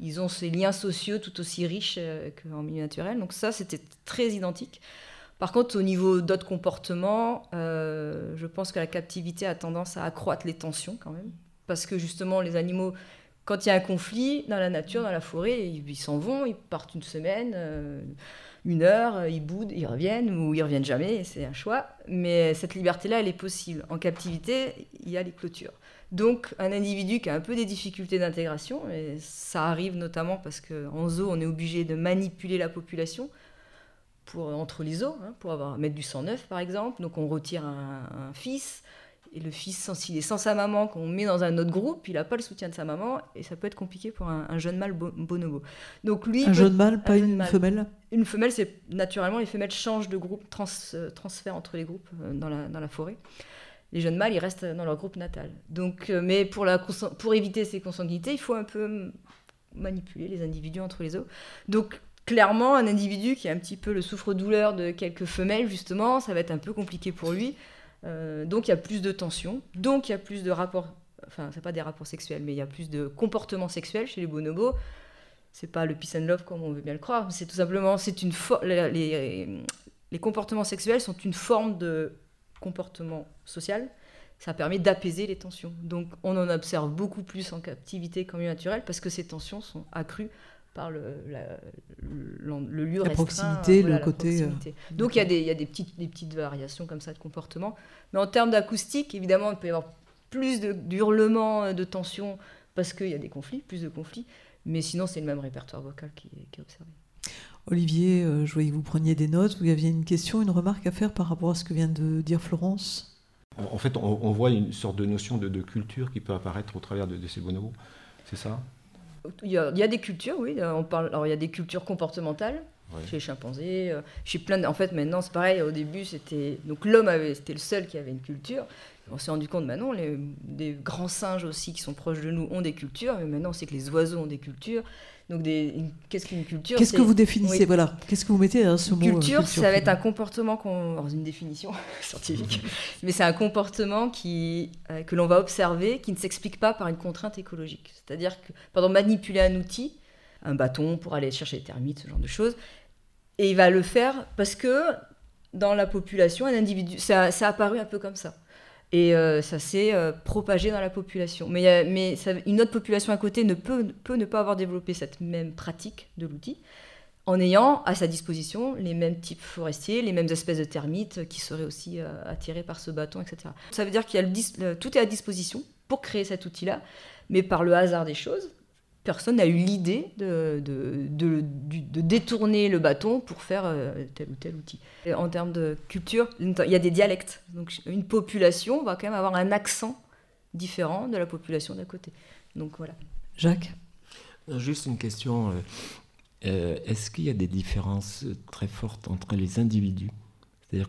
ils ont ces liens sociaux tout aussi riches qu'en milieu naturel. Donc ça, c'était très identique. Par contre, au niveau d'autres comportements, euh, je pense que la captivité a tendance à accroître les tensions quand même. Parce que justement, les animaux, quand il y a un conflit dans la nature, dans la forêt, ils s'en vont, ils partent une semaine, euh, une heure, ils boudent, ils reviennent ou ils reviennent jamais, c'est un choix. Mais cette liberté-là, elle est possible. En captivité, il y a les clôtures. Donc, un individu qui a un peu des difficultés d'intégration, et ça arrive notamment parce qu'en zoo, on est obligé de manipuler la population pour, entre les os, hein, pour avoir, mettre du sang neuf par exemple. Donc on retire un, fils, et le fils, s'il est sans sa maman, qu'on met dans un autre groupe, il n'a pas le soutien de sa maman, et ça peut être compliqué pour un, jeune mâle bonobo. Donc lui, un jeune mâle, pas une femelle? Une femelle, c'est naturellement, les femelles changent de groupe, trans, euh, transfèrent entre les groupes euh, dans, la, dans la forêt les jeunes mâles, ils restent dans leur groupe natal. Donc, euh, mais pour, la, pour éviter ces consanguinités, il faut un peu manipuler les individus entre les os. Donc, clairement, un individu qui a un petit peu le souffre-douleur de quelques femelles, justement, ça va être un peu compliqué pour lui. Euh, donc il y a plus de tension, donc il y a plus de rapports, enfin c'est pas des rapports sexuels, mais il y a plus de comportements sexuels chez les bonobos. C'est pas le peace and love comme on veut bien le croire, c'est tout simplement, c'est une les, les comportements sexuels sont une forme de comportement social. Ça permet d'apaiser les tensions. Donc on en observe beaucoup plus en captivité qu'en milieu naturel parce que ces tensions sont accrues par le, le, lieu la proximité, le côté. Euh, Donc il y a, des, y a des, petites, des petites variations comme ça de comportement. Mais en termes d'acoustique, évidemment, il peut y avoir plus d'hurlements, de, tensions, parce qu'il y a des conflits, plus de conflits. Mais sinon, c'est le même répertoire vocal qui est, qui est observé. Olivier, euh, je voyais que vous preniez des notes. Vous aviez une question, une remarque à faire par rapport à ce que vient de dire Florence? En fait, on, voit une sorte de notion de, culture qui peut apparaître au travers de, ces bonobos. C'est ça? Il y, a, des cultures, oui. On parle, alors, il y a des cultures comportementales chez les chimpanzés. Euh, chez plein En fait, maintenant, c'est pareil. Au début, c'était donc l'homme avait, c'était le seul qui avait une culture. On s'est rendu compte maintenant, les, des grands singes aussi qui sont proches de nous ont des cultures, mais maintenant c'est que les oiseaux ont des cultures. Donc, qu'est-ce qu'une culture Qu'est-ce que vous définissez Voilà. Qu'est-ce que vous mettez dans ce mot culture, culture, ça va être un comportement qu'on, dans une définition (laughs) scientifique, (laughs) mais c'est un comportement qui euh, que l'on va observer, qui ne s'explique pas par une contrainte écologique. C'est-à-dire que, pendant manipuler un outil, un bâton pour aller chercher les termites, ce genre de choses, et il va le faire parce que dans la population, un individu, ça, a apparu un peu comme ça. Et euh, ça s'est euh, propagé dans la population. Mais, une autre population à côté ne peut, peut ne pas avoir développé cette même pratique de l'outil en ayant à sa disposition les mêmes types forestiers, les mêmes espèces de termites qui seraient aussi euh, attirés par ce bâton, etc. Ça veut dire qu'il y a tout est à disposition pour créer cet outil-là, mais par le hasard des choses, personne n'a eu l'idée de, de, détourner le bâton pour faire euh, tel ou tel outil. en termes de culture, il y a des dialectes. Donc une population va quand même avoir un accent différent de la population d'à côté. Donc voilà. Jacques Juste une question. Euh, euh, est-ce qu'il y a des différences très fortes entre les individus? C'est-à-dire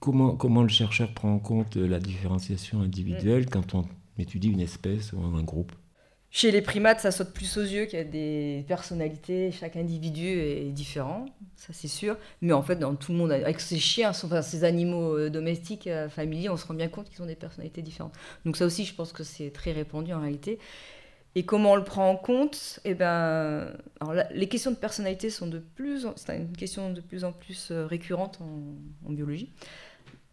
comment, comment le chercheur prend en compte la différenciation individuelle quand on étudie une espèce ou un groupe? Chez les primates, ça saute plus aux yeux qu'il y a des personnalités, chaque individu est différent, ça c'est sûr. Mais en fait, dans tout le monde, avec ces chiens, enfin, ces animaux euh, domestiques, euh, familiers, on se rend bien compte qu'ils ont des personnalités différentes. Donc ça aussi, je pense que c'est très répandu en réalité. Et comment on le prend en compte? Eh ben, alors les questions de personnalité sont de plus, en, c'est une question de plus en plus euh, récurrente en, biologie.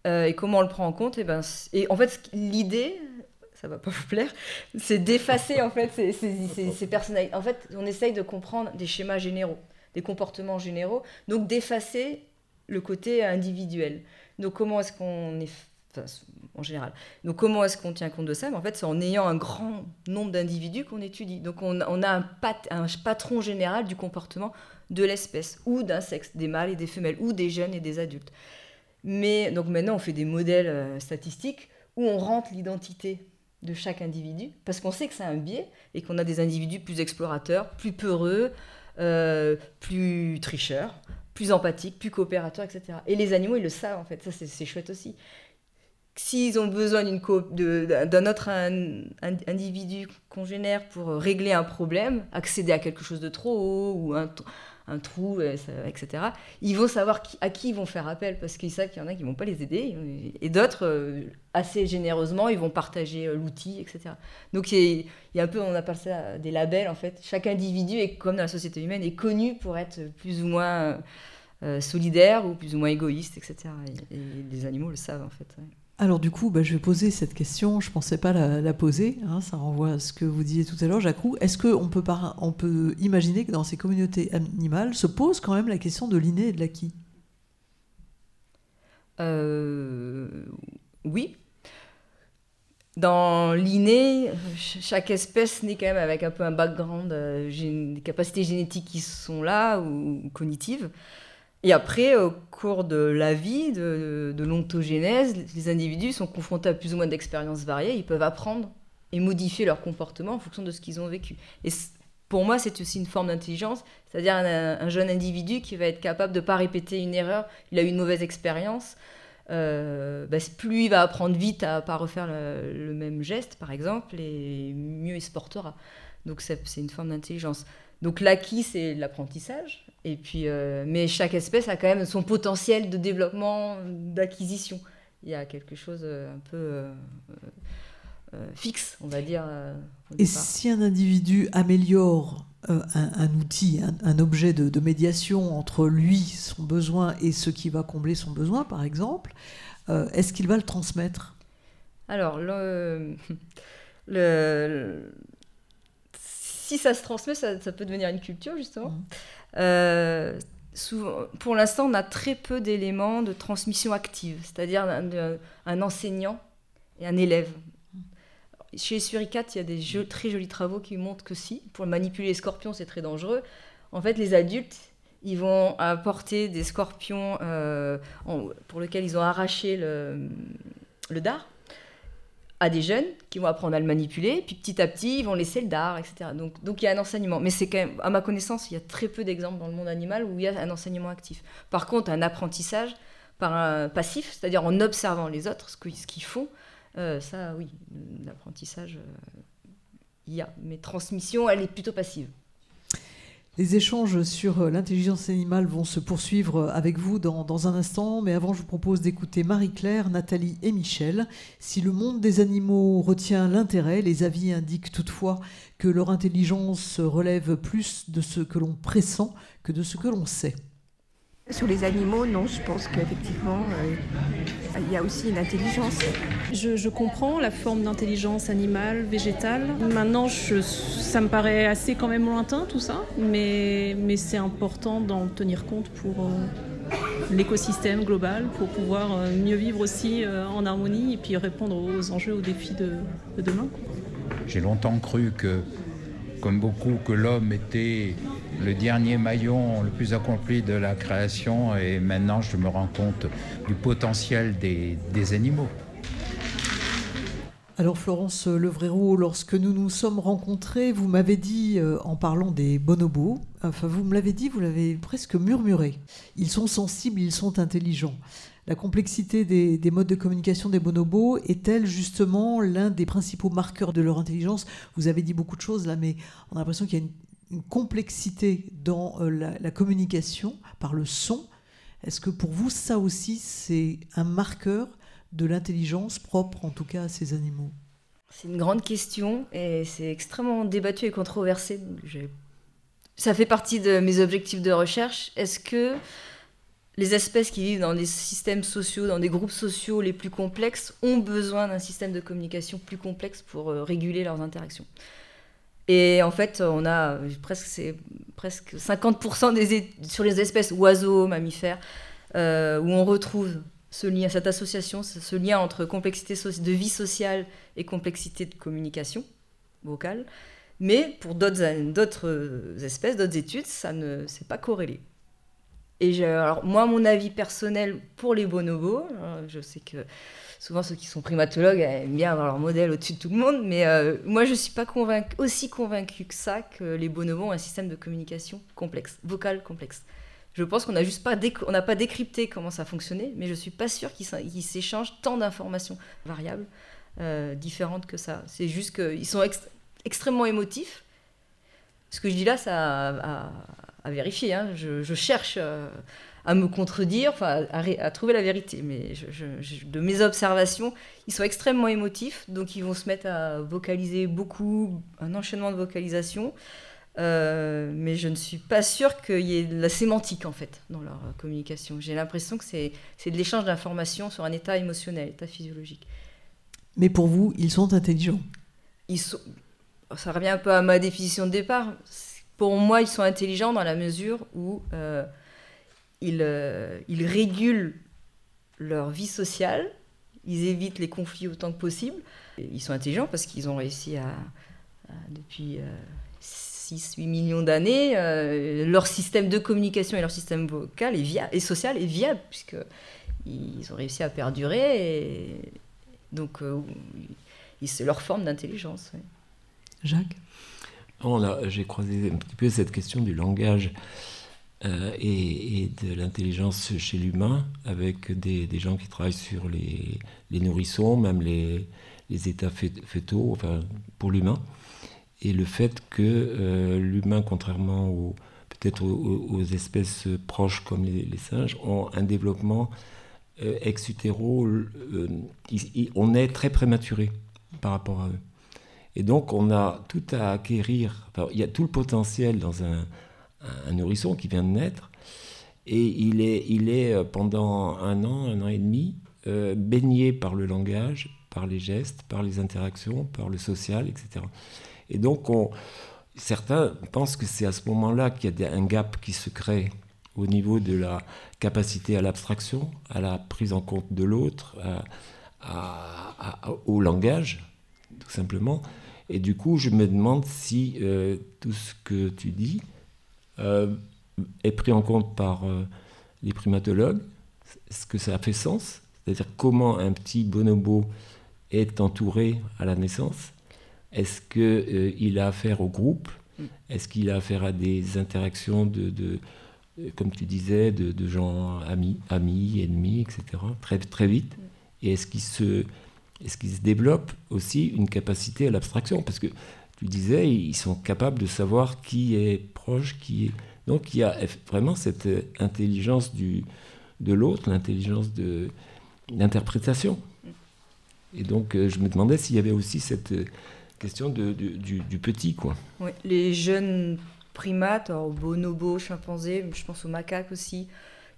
et comment on le prend en compte? Eh ben, et en fait, l'idée, ça va pas vous plaire, c'est d'effacer en fait ces, ces, ces, personnalités. En fait, on essaye de comprendre des schémas généraux, des comportements généraux, donc d'effacer le côté individuel. Donc comment est-ce qu'on est, en général, donc comment est-ce qu'on tient compte de ça? En fait, c'est en ayant un grand nombre d'individus qu'on étudie. Donc on, on a un, pat, un patron général du comportement de l'espèce ou d'un sexe, des mâles et des femelles, ou des jeunes et des adultes. Mais donc maintenant, on fait des modèles euh, statistiques où on rentre l'identité de chaque individu, parce qu'on sait que c'est un biais et qu'on a des individus plus explorateurs, plus peureux, euh, plus tricheurs, plus empathiques, plus coopérateurs, etc. Et les animaux, ils le savent en fait, ça c'est chouette aussi. S'ils ont besoin d'un autre individu congénère pour régler un problème, accéder à quelque chose de trop haut ou un, un trou, euh, etc. Ils vont savoir à qui ils vont faire appel parce qu'ils savent qu'il y en a qui ne vont pas les aider et d'autres, euh, assez généreusement, ils vont partager euh, l'outil, etc. Donc il y, a un peu, on appelle ça des labels en fait. Chaque individu, est, comme dans la société humaine, est connu pour être plus ou moins solidaire ou plus ou moins égoïste, etc. Et, les animaux le savent en fait. Alors du coup, bah, je vais poser cette question, je ne pensais pas la, poser, hein, ça renvoie à ce que vous disiez tout à l'heure, Jacques Est-ce qu'on peut, on peut imaginer que dans ces communautés animales se pose quand même la question de l'inné et de l'acquis? Euh, Oui. Dans l'inné, chaque espèce naît quand même avec un peu un background, euh, des capacités génétiques qui sont là ou cognitives. Et après, au cours de la vie, de, l'ontogénèse, les individus sont confrontés à plus ou moins d'expériences variées. Ils peuvent apprendre et modifier leur comportement en fonction de ce qu'ils ont vécu. Et pour moi, c'est aussi une forme d'intelligence, c'est-à-dire un, jeune individu qui va être capable de ne pas répéter une erreur. Il a eu une mauvaise expérience. Euh, bah, plus il va apprendre vite à ne pas refaire le, même geste, par exemple, et mieux il se portera. Donc c'est une forme d'intelligence. Donc l'acquis, c'est l'apprentissage. Et puis, euh, mais chaque espèce a quand même son potentiel de développement, d'acquisition. Il y a quelque chose euh, un peu euh, fixe, on va dire. Et si un individu améliore un, outil, un, objet de, médiation entre lui, son besoin, et ce qui va combler son besoin, par exemple, est-ce qu'il va le transmettre? Alors, (laughs) le, le, si ça se transmet, ça, peut devenir une culture, justement. Mmh. Euh, souvent, pour l'instant, on a très peu d'éléments de transmission active, c'est-à-dire un, enseignant et un élève. Chez les suricates, il y a des très jolis travaux qui montrent que si, pour manipuler les scorpions, c'est très dangereux. En fait, les adultes, ils vont apporter des scorpions euh, pour lesquels ils ont arraché le dard à des jeunes qui vont apprendre à le manipuler, puis petit à petit, ils vont laisser le dard, etc. Donc, donc il y a un enseignement. Mais c'est quand même, à ma connaissance, il y a très peu d'exemples dans le monde animal où il y a un enseignement actif. Par contre, un apprentissage par passif, c'est-à-dire en observant les autres, ce qu'ils font, euh, ça, oui, l'apprentissage, euh, il y a. Mais transmission, elle est plutôt passive. Les échanges sur euh, l'intelligence animale vont se poursuivre avec vous dans, un instant, mais avant je vous propose d'écouter Marie-Claire, Nathalie et Michel. Si le monde des animaux retient l'intérêt, les avis indiquent toutefois que leur intelligence relève plus de ce que l'on pressent que de ce que l'on sait. Sur les animaux, non, je pense qu'effectivement, euh, il y a aussi une intelligence. Je, comprends la forme d'intelligence animale, végétale. Maintenant, ça me paraît assez quand même lointain tout ça, mais, mais c'est important d'en tenir compte pour euh, l'écosystème global, pour pouvoir euh, mieux vivre aussi en harmonie et puis répondre aux enjeux, aux défis de, de demain. J'ai longtemps cru que, comme beaucoup, que l'homme était le dernier maillon le plus accompli de la création et maintenant je me rends compte du potentiel des, animaux. Alors Florence Levréro, lorsque nous nous sommes rencontrés, vous m'avez dit, euh, en parlant des bonobos, enfin vous me l'avez dit, vous l'avez presque murmuré, ils sont sensibles, ils sont intelligents. La complexité des, des modes de communication des bonobos est-elle justement l'un des principaux marqueurs de leur intelligence? Vous avez dit beaucoup de choses là, mais on a l'impression qu'il y a une, une complexité dans euh, la, communication par le son. Est-ce que pour vous, ça aussi, c'est un marqueur de l'intelligence propre, en tout cas, à ces animaux? C'est une grande question et c'est extrêmement débattu et controversé. Ça fait partie de mes objectifs de recherche. Est-ce que les espèces qui vivent dans des systèmes sociaux, dans des groupes sociaux les plus complexes, ont besoin d'un système de communication plus complexe pour euh, réguler leurs interactions? Et en fait, on a presque, c'est presque 50% des, sur les espèces oiseaux, mammifères, euh, où on retrouve ce lien, cette association, ce lien entre complexité de vie sociale et complexité de communication vocale. Mais pour d'autres espèces, d'autres études, ça ne s'est pas corrélé. Et alors, moi, mon avis personnel pour les bonobos, euh, je sais que souvent ceux qui sont primatologues aiment bien avoir leur modèle au-dessus de tout le monde, mais euh, moi je ne suis pas aussi convaincue que ça que les bonobos ont un système de communication complexe, vocal complexe. Je pense qu'on n'a juste pas, on pas décrypté comment ça fonctionnait, mais je ne suis pas sûre qu'ils s'échangent tant d'informations variables, euh, différentes que ça. C'est juste qu'ils sont extrêmement émotifs. Ce que je dis là, ça à, vérifier. Hein. Je, cherche. Euh, à me contredire, enfin, à, trouver la vérité. Mais de mes observations, ils sont extrêmement émotifs, donc ils vont se mettre à vocaliser beaucoup, un enchaînement de vocalisation. Euh, mais je ne suis pas sûre qu'il y ait de la sémantique en fait dans leur communication. J'ai l'impression que c'est de l'échange d'informations sur un état émotionnel, état physiologique. Mais pour vous, ils sont intelligents ils sont... Ça revient un peu à ma définition de départ. Pour moi, ils sont intelligents dans la mesure où euh, euh, ils, régulent leur vie sociale, ils évitent les conflits autant que possible. Ils sont intelligents parce qu'ils ont réussi à, depuis 6-8 euh, millions d'années, euh, leur système de communication et leur système vocal est et social est viable, puisqu'ils ont réussi à perdurer. Et donc, c'est leur forme d'intelligence. Jacques? J'ai croisé un petit peu cette question du langage. Euh, et, de l'intelligence chez l'humain, avec des, gens qui travaillent sur les, nourrissons, même les, états fétaux, enfin, pour l'humain. Et le fait que euh, l'humain, contrairement aux, peut-être aux, espèces proches comme les, singes, ont un développement euh, ex utéro, on est très prématuré par rapport à eux. Et donc on a tout à acquérir, il y a tout le potentiel dans un, un nourrisson qui vient de naître. Et il est, il est euh, pendant un an, un an et demi, euh, baigné par le langage, par les gestes, par les interactions, par le social, etc. Et donc, on, certains pensent que c'est à ce moment-là qu'il y a un gap qui se crée au niveau de la capacité à l'abstraction, à la prise en compte de l'autre, au langage, tout simplement. Et du coup, je me demande si euh, tout ce que tu dis, est pris en compte par euh, les primatologues. Est-ce que ça a fait sens? C'est-à-dire comment un petit bonobo est entouré à la naissance? Est-ce qu'il a affaire au groupe? Est-ce qu'il a affaire à des interactions de, de comme tu disais, de, de, gens amis, amis, ennemis, etc., très, très vite? Et est-ce qu'il se, est qu'il se développe aussi une capacité à l'abstraction? Parce que tu disais, ils sont capables de savoir qui est proche, qui est... Donc il y a vraiment cette intelligence du, de l'autre, l'intelligence de l'interprétation. Et donc euh, je me demandais s'il y avait aussi cette euh, question du, du, petit. Quoi. Les jeunes primates, alors bonobos, chimpanzés, je pense aux macaques aussi,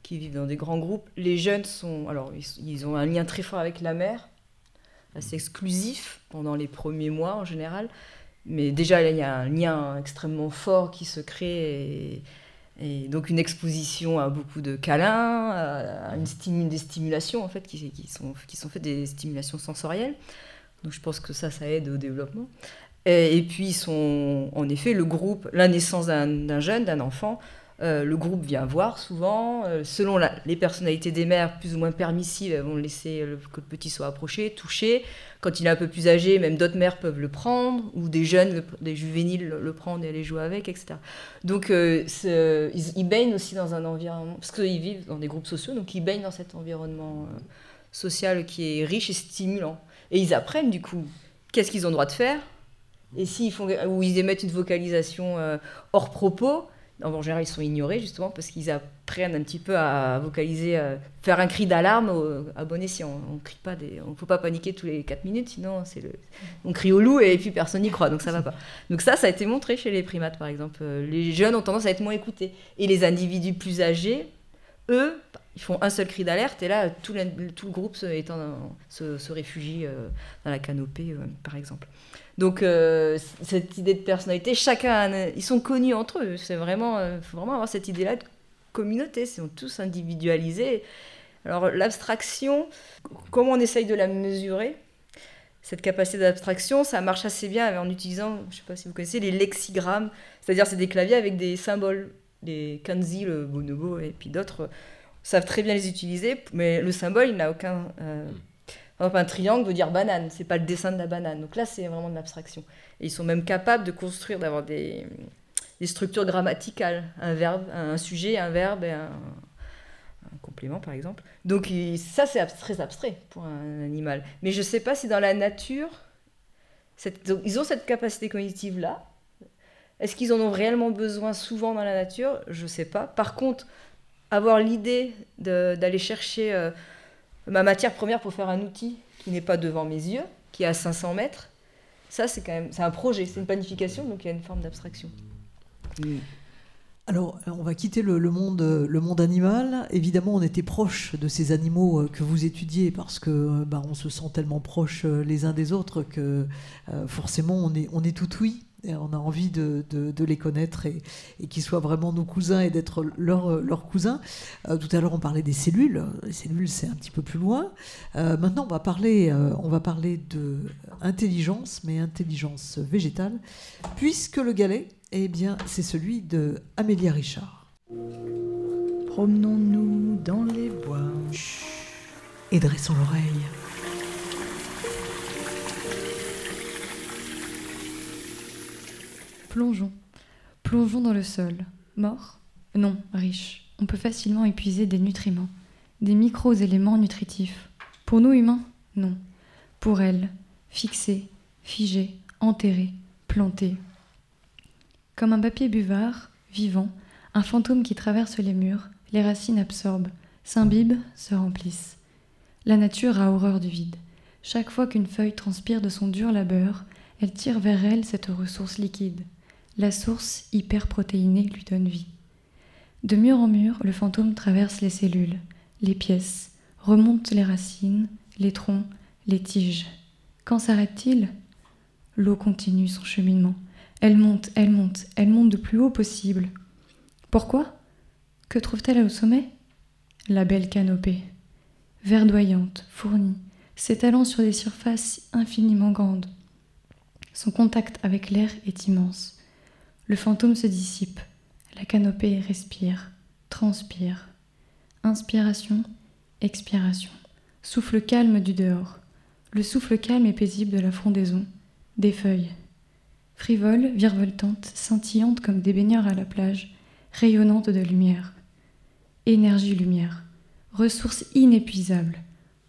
qui vivent dans des grands groupes. Les jeunes sont, alors ils ont un lien très fort avec la mère, assez exclusif pendant les premiers mois en général. Mais déjà, il y a un lien extrêmement fort qui se crée. Et, donc, une exposition à beaucoup de câlins, à une des stimulations, en fait, qui, qui, sont, qui sont faites des stimulations sensorielles. Donc, je pense que ça, ça aide au développement. Et, et puis, sont, en effet, le groupe, la naissance d'un jeune, d'un enfant, euh, le groupe vient voir souvent. Euh, selon les personnalités des mères, plus ou moins permissives, elles vont laisser que le petit soit approché, touché. Quand il est un peu plus âgé, même d'autres mères peuvent le prendre, ou des jeunes, des juvéniles le, prendre et aller jouer avec, etc. Donc euh, ils, baignent aussi dans un environnement, parce qu'ils vivent dans des groupes sociaux, donc ils baignent dans cet environnement social qui est riche et stimulant. Et ils apprennent du coup qu'est-ce qu'ils ont le droit de faire, et s'ils font, ou ils émettent une vocalisation hors propos, en général, ils sont ignorés justement parce qu'ils apprennent un petit peu à vocaliser, à faire un cri d'alarme à bon escient. On crie pas des, on faut pas paniquer tous les 4 minutes, sinon c'est le, on crie au loup et puis personne n'y croit, donc ça va pas. Donc ça, ça a été montré chez les primates par exemple. Les jeunes ont tendance à être moins écoutés et les individus plus âgés, eux, ils font un seul cri d'alerte et là tout, le groupe se, réfugie euh, dans la canopée euh, par exemple. Donc euh, cette idée de personnalité, chacun, ils sont connus entre eux. C'est vraiment, faut vraiment avoir cette idée-là de communauté. Ils sont tous individualisés. Alors l'abstraction, comment on essaye de la mesurer? Cette capacité d'abstraction, ça marche assez bien en utilisant, je ne sais pas si vous connaissez, les lexigrammes. C'est-à-dire c'est des claviers avec des symboles. Les kanzi, le bonobo et puis d'autres savent très bien les utiliser, mais le symbole, il n'a aucun euh, un triangle veut dire banane, c'est pas le dessin de la banane. Donc là, c'est vraiment de l'abstraction. Ils sont même capables de construire, d'avoir des, structures grammaticales, un verbe, un sujet, un verbe et un, complément, par exemple. Donc ça, c'est très abstrait pour un animal. Mais je sais pas si dans la nature, ils ont cette capacité cognitive-là. Est-ce qu'ils en ont réellement besoin souvent dans la nature? Je sais pas. Par contre, avoir l'idée d'aller chercher... Euh, ma matière première pour faire un outil qui n'est pas devant mes yeux, qui est à 500 mètres, ça c'est quand même un projet, c'est une planification, donc il y a une forme d'abstraction. Alors, on va quitter le, monde, le monde animal. Évidemment, on était proche de ces animaux euh, que vous étudiez parce que euh, bah, on se sent tellement proches euh, les uns des autres que forcément on est, on est tout oui on a envie de, les connaître et, qu'ils soient vraiment nos cousins et d'être leurs leur cousins. Euh, tout à l'heure, on parlait des cellules. Les cellules, c'est un petit peu plus loin. Euh, maintenant, on va parler, euh, on va parler de intelligence, mais intelligence végétale, puisque le galet, eh bien, c'est celui de Amélia Richard. Promenons-nous dans les bois. Et dressons l'oreille. Plongeons. Plongeons dans le sol. Mort Non, riche. On peut facilement épuiser des nutriments, des micro-éléments nutritifs. Pour nous humains? Non. Pour elle, fixé, figé, enterré, planté. Comme un papier buvard, vivant, un fantôme qui traverse les murs, les racines absorbent, s'imbibent, se remplissent. La nature a horreur du vide. Chaque fois qu'une feuille transpire de son dur labeur, elle tire vers elle cette ressource liquide. La source hyperprotéinée lui donne vie. De mur en mur, le fantôme traverse les cellules, les pièces, remonte les racines, les troncs, les tiges. Quand s'arrête-t-il? L'eau continue son cheminement. Elle monte, elle monte, elle monte de plus haut possible. Pourquoi? Que trouve-t-elle au sommet? La belle canopée. Verdoyante, fournie, s'étalant sur des surfaces infiniment grandes. Son contact avec l'air est immense. Le fantôme se dissipe. La canopée respire, transpire. Inspiration, expiration. souffle calme du dehors, le souffle calme et paisible de la frondaison, des feuilles. Frivoles, virevoltantes, scintillantes comme des baigneurs à la plage, rayonnantes de lumière. Énergie-lumière, ressource inépuisable,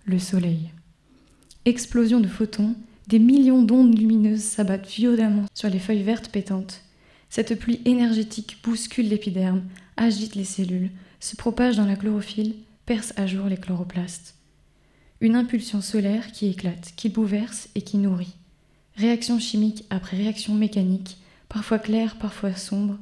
le soleil. Explosion de photons, des millions d'ondes lumineuses s'abattent violemment sur les feuilles vertes pétantes. Cette pluie énergétique bouscule l'épiderme, agite les cellules, se propage dans la chlorophylle, perce à jour les chloroplastes. Une impulsion solaire qui éclate, qui bouleverse et qui nourrit. Réaction chimique après réaction mécanique, parfois claire, parfois sombre.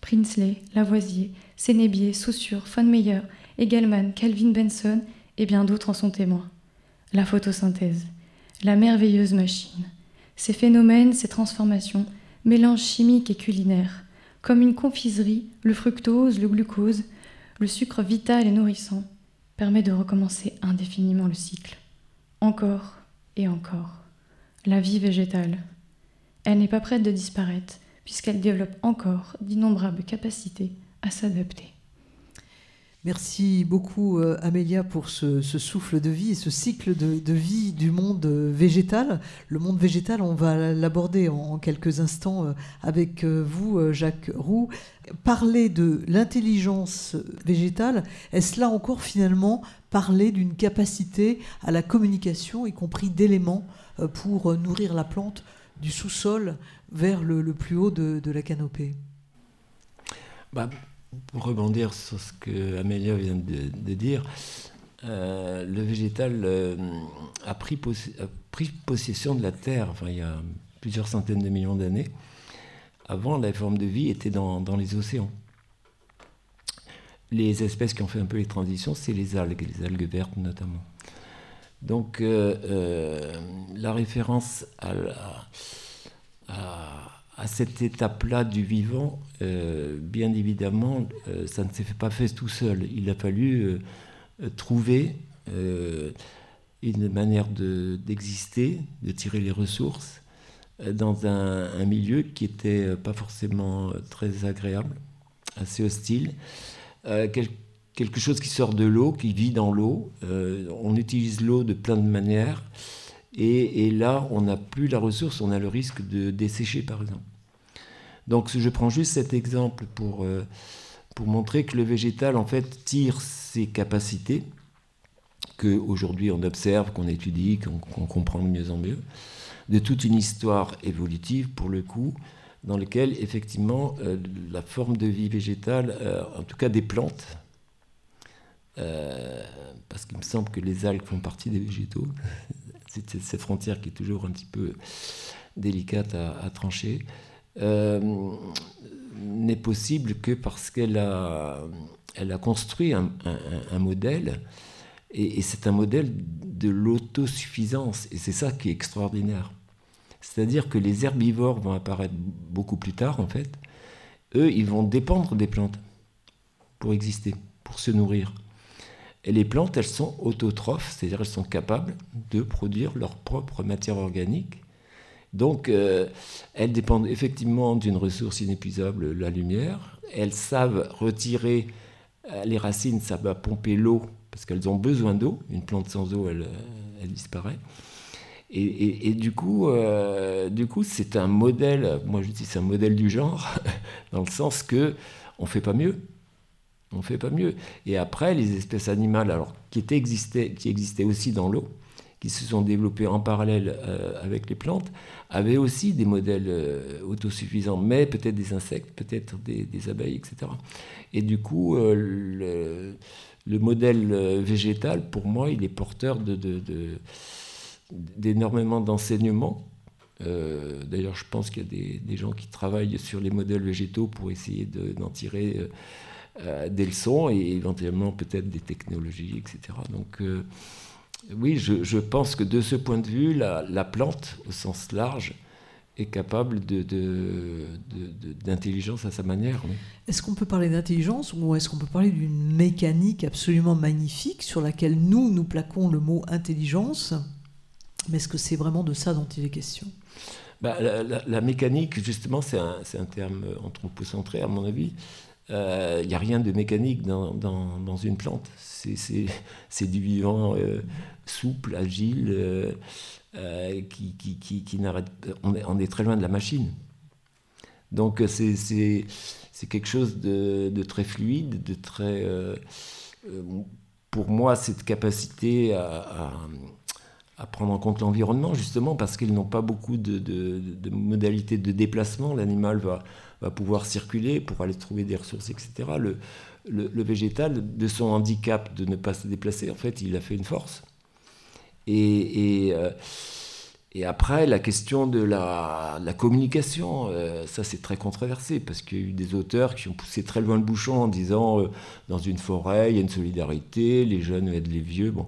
Prinsley, Lavoisier, Sénébier, Saussure, von Meyer, Egelman, Calvin Benson et bien d'autres en sont témoins. La photosynthèse, la merveilleuse machine. Ces phénomènes, ces transformations, mélanges chimiques et culinaires, comme une confiserie, le fructose, le glucose, le sucre vital et nourrissant, permet de recommencer indéfiniment le cycle. Encore et encore la vie végétale. Elle n'est pas prête de disparaître, puisqu'elle développe encore d'innombrables capacités à s'adapter. Merci beaucoup euh, Amélia pour ce, souffle de vie et ce cycle de, vie du monde euh, végétal. Le monde végétal, on va l'aborder en, quelques instants euh, avec vous, Jacques Roux. Parler de l'intelligence végétale, est-ce là encore finalement parler d'une capacité à la communication, y compris d'éléments euh, pour nourrir la plante du sous-sol vers le, plus haut de, la canopée? Bah, Pour rebondir sur ce que Amélia vient de, dire, euh, le végétal euh, a, pris possession de la Terre enfin, il y a plusieurs centaines de millions d'années. Avant, la forme de vie était dans, les océans. Les espèces qui ont fait un peu les transitions, c'est les algues, les algues vertes notamment. Donc euh, la référence à, cette étape-là du vivant, euh, bien évidemment, ça ne s'est pas fait tout seul. Il a fallu trouver une manière d'exister, de, tirer les ressources dans un, milieu qui n'était pas forcément très agréable, assez hostile quelque chose qui sort de l'eau, qui vit dans l'eau. Euh, on utilise l'eau de plein de manières. Et, là, on n'a plus la ressource, on a le risque de dessécher, par exemple. Donc, je prends juste cet exemple pour, euh, pour montrer que le végétal, en fait, tire ses capacités, qu'aujourd'hui on observe, qu'on étudie, qu'on comprend de mieux en mieux, de toute une histoire évolutive, pour le coup, dans laquelle, effectivement, euh, la forme de vie végétale, en tout cas des plantes, euh, parce qu'il me semble que les algues font partie des végétaux. (laughs) C'est cette frontière qui est toujours un petit peu délicate à, trancher. Euh, n'est possible que parce qu'elle a, a construit un, modèle, et, c'est un modèle de l'autosuffisance, et c'est ça qui est extraordinaire. C'est-à-dire que les herbivores vont apparaître beaucoup plus tard, en fait. Eux, ils vont dépendre des plantes pour exister, pour se nourrir. Et les plantes, elles sont autotrophes, c'est-à-dire elles sont capables de produire leur propre matière organique. Donc, euh, elles dépendent effectivement d'une ressource inépuisable, la lumière. Elles savent retirer, euh, les racines savent pomper l'eau, parce qu'elles ont besoin d'eau. Une plante sans eau, elle, elle disparaît. Et, du coup, euh, c'est un modèle. Moi, je dis c'est un modèle du genre, (laughs) dans le sens que on fait pas mieux. On fait pas mieux. Et après, les espèces animales, alors, qui, qui existaient aussi dans l'eau, qui se sont développées en parallèle euh, avec les plantes, avaient aussi des modèles euh, autosuffisants, mais peut-être des insectes, peut-être des, abeilles, etc. Et du coup, euh, le, modèle végétal, pour moi, il est porteur d'énormément de, d'enseignements. D'ailleurs, je pense qu'il y a des, des, gens qui travaillent sur les modèles végétaux pour essayer d'en tirer des leçons et éventuellement peut-être des technologies, etc. Donc oui, je, pense que de ce point de vue, la, plante, au sens large, est capable d'intelligence de, à sa manière. Est-ce qu'on peut parler d'intelligence ou est-ce qu'on peut parler d'une mécanique absolument magnifique sur laquelle nous, nous plaquons le mot intelligence? Mais est-ce que c'est vraiment de ça dont il est question? Bah, la, mécanique, justement, c'est un, un, terme anthropocentré, à mon avis. il n'y a rien de mécanique dans, dans, une plante. C'est (laughs) du vivant souple, agile, qui, qui, qui, qui n'arrête on est, on est très loin de la machine. Donc c'est quelque chose de, de, très fluide, de très... pour moi, cette capacité à à prendre en compte l'environnement, justement, parce qu'ils n'ont pas beaucoup de, modalités de déplacement. L'animal va, va, pouvoir circuler pour aller trouver des ressources, etc. Le, le, végétal, de son handicap de ne pas se déplacer, en fait, il a fait une force. Euh, et après, la question de la, communication, euh, ça c'est très controversé, parce qu'il y a eu des auteurs qui ont poussé très loin le bouchon en disant, euh, dans une forêt, il y a une solidarité, les jeunes aident les vieux. Bon.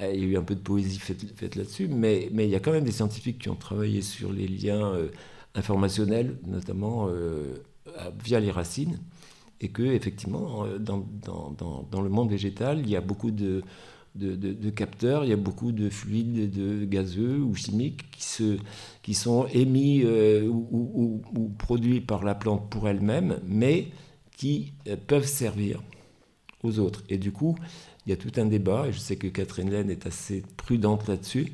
Euh, il y a eu un peu de poésie faite, là-dessus, mais, il y a quand même des scientifiques qui ont travaillé sur les liens informationnels, notamment via les racines, et que effectivement, dans, le monde végétal, il y a beaucoup de, de, capteurs, il y a beaucoup de fluides de gazeux ou chimiques qui, se, qui sont émis ou, ou, produits par la plante pour elle-même, mais qui peuvent servir aux autres. Et du coup, il y a tout un débat, et je sais que Catherine Laine est assez prudente là-dessus.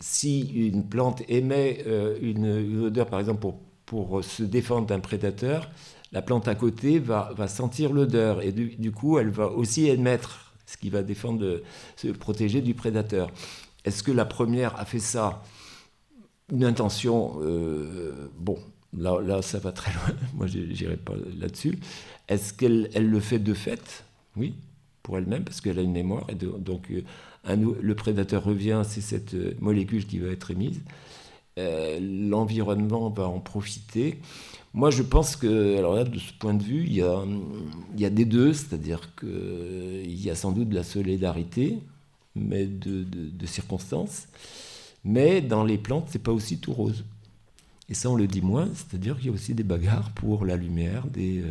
Si une plante émet euh, une, odeur, par exemple, pour, pour se défendre d'un prédateur, la plante à côté va, va sentir l'odeur, et du, coup, elle va aussi émettre, ce qui va défendre, se protéger du prédateur. Est-ce que la première a fait ça? Une intention, euh, bon, là, ça va très loin, (laughs) moi je n'irai pas là-dessus. Est-ce qu'elle elle le fait de fait? Oui, pour elle-même parce qu'elle a une mémoire. Et donc, euh, le prédateur revient, c'est cette euh, molécule qui va être émise. L'environnement va en profiter. Moi, je pense que, alors là, de ce point de vue, il y a, il y a des deux, c'est-à-dire qu'il y a sans doute de la solidarité, mais de, de, circonstances. Mais dans les plantes, c'est pas aussi tout rose. Et ça, on le dit moins, c'est-à-dire qu'il y a aussi des bagarres pour la lumière, des,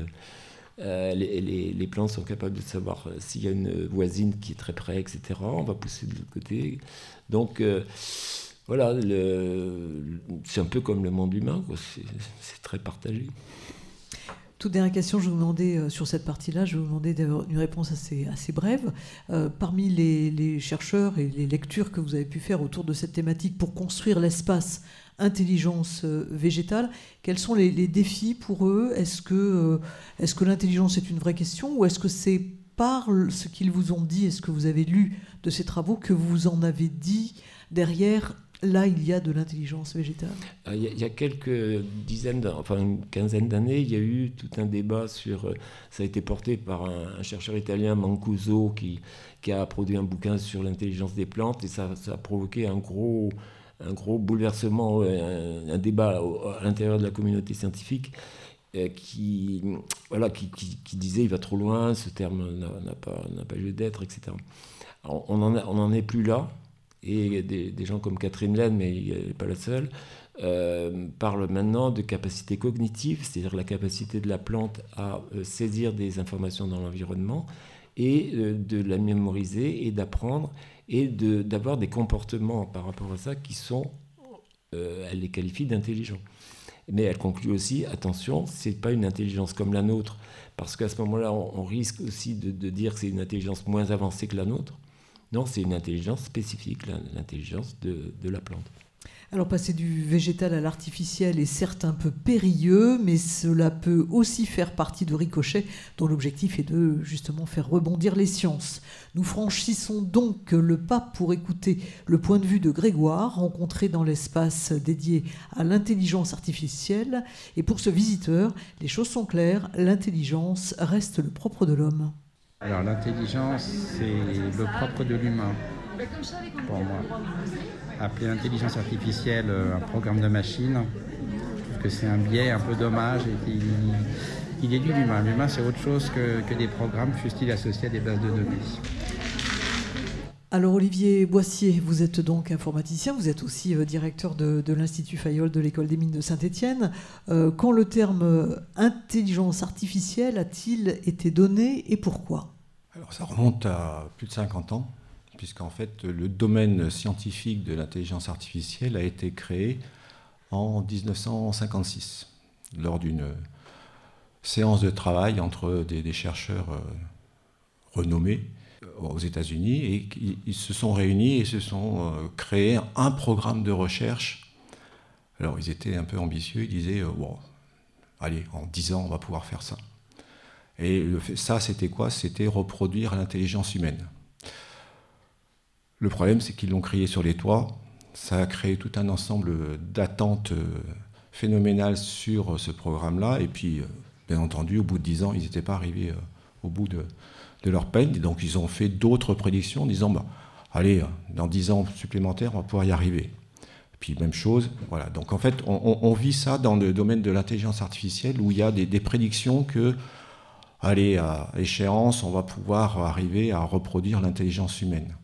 euh, les, plantes sont capables de savoir euh, s'il y a une voisine qui est très près, etc. On va pousser de l'autre côté. Donc, euh, voilà, c'est un peu comme le monde humain, c'est très partagé. Toute dernière question, je vais vous demander sur cette partie-là, je vais vous demander une réponse assez, assez brève. parmi les, les, chercheurs et les lectures que vous avez pu faire autour de cette thématique pour construire l'espace intelligence euh, végétale. Quels sont les, défis pour eux? Est-ce que, euh, est que l'intelligence est une vraie question ou est-ce que c'est par ce qu'ils vous ont dit et ce que vous avez lu de ces travaux que vous en avez dit derrière Là, il y a de l'intelligence végétale. Ah, il y, a quelques dizaines, enfin une quinzaine d'années, il y a eu tout un débat sur. Euh, ça a été porté par un, chercheur italien, Mancuso, qui, qui a produit un bouquin sur l'intelligence des plantes, et ça, a provoqué un gros, un gros bouleversement, un, débat à l'intérieur de la communauté scientifique euh, qui, voilà, qui, disait il va trop loin, ce terme n'a pas, pas lieu d'être, etc. on n'en est plus là, et des, gens comme Catherine Laine, mais elle n'est pas la seule, euh, parlent maintenant de capacité cognitive, c'est-à-dire la capacité de la plante à euh, saisir des informations dans l'environnement et de la mémoriser et d'apprendre et d'avoir des comportements par rapport à ça qui sont, euh, elle les qualifie d'intelligents. Mais elle conclut aussi, attention, c'est pas une intelligence comme la nôtre, parce qu'à ce moment-là, on, risque aussi de, de dire que c'est une intelligence moins avancée que la nôtre. Non, c'est une intelligence spécifique, l'intelligence de, la plante. Alors passer du végétal à l'artificiel est certes un peu périlleux, mais cela peut aussi faire partie de Ricochet, dont l'objectif est de justement faire rebondir les sciences. Nous franchissons donc le pas pour écouter le point de vue de Grégoire, rencontré dans l'espace dédié à l'intelligence artificielle. Et pour ce visiteur, les choses sont claires, l'intelligence reste le propre de l'homme. Alors l'intelligence, c'est le propre de l'humain, pour moi appeler l'intelligence artificielle euh, un programme de machine, je trouve que c'est un biais un peu dommage et il est du l'humain. L'humain, c'est autre chose que, que des programmes, fussent-ils associés à des bases de données. Alors Olivier Boissier, vous êtes donc informaticien, vous êtes aussi euh, directeur de, l'Institut Fayol de l'École des mines de Saint-Étienne. Euh, quand le terme intelligence artificielle a-t-il été donné et pourquoi? Alors ça remonte à plus de 50 ans puisqu'en fait le domaine scientifique de l'intelligence artificielle a été créé en 1956 lors d'une séance de travail entre des, chercheurs renommés aux États-Unis et ils se sont réunis et se sont créés un programme de recherche. Alors ils étaient un peu ambitieux, ils disaient bon, allez, en 10 ans on va pouvoir faire ça. Et ça, c'était quoi? C'était reproduire l'intelligence humaine. Le problème, c'est qu'ils l'ont crié sur les toits. Ça a créé tout un ensemble d'attentes euh, phénoménales sur euh, ce programme-là. Et puis, euh, bien entendu, au bout de dix ans, ils n'étaient pas arrivés au bout de, leur peine. Et donc, ils ont fait d'autres prédictions en disant bah, allez, dans dix ans supplémentaires, on va pouvoir y arriver. Puis même chose, voilà. Donc en fait, on, vit ça dans le domaine de l'intelligence artificielle où il y a des, des prédictions que, allez, à échéance, on va pouvoir arriver à reproduire l'intelligence humaine.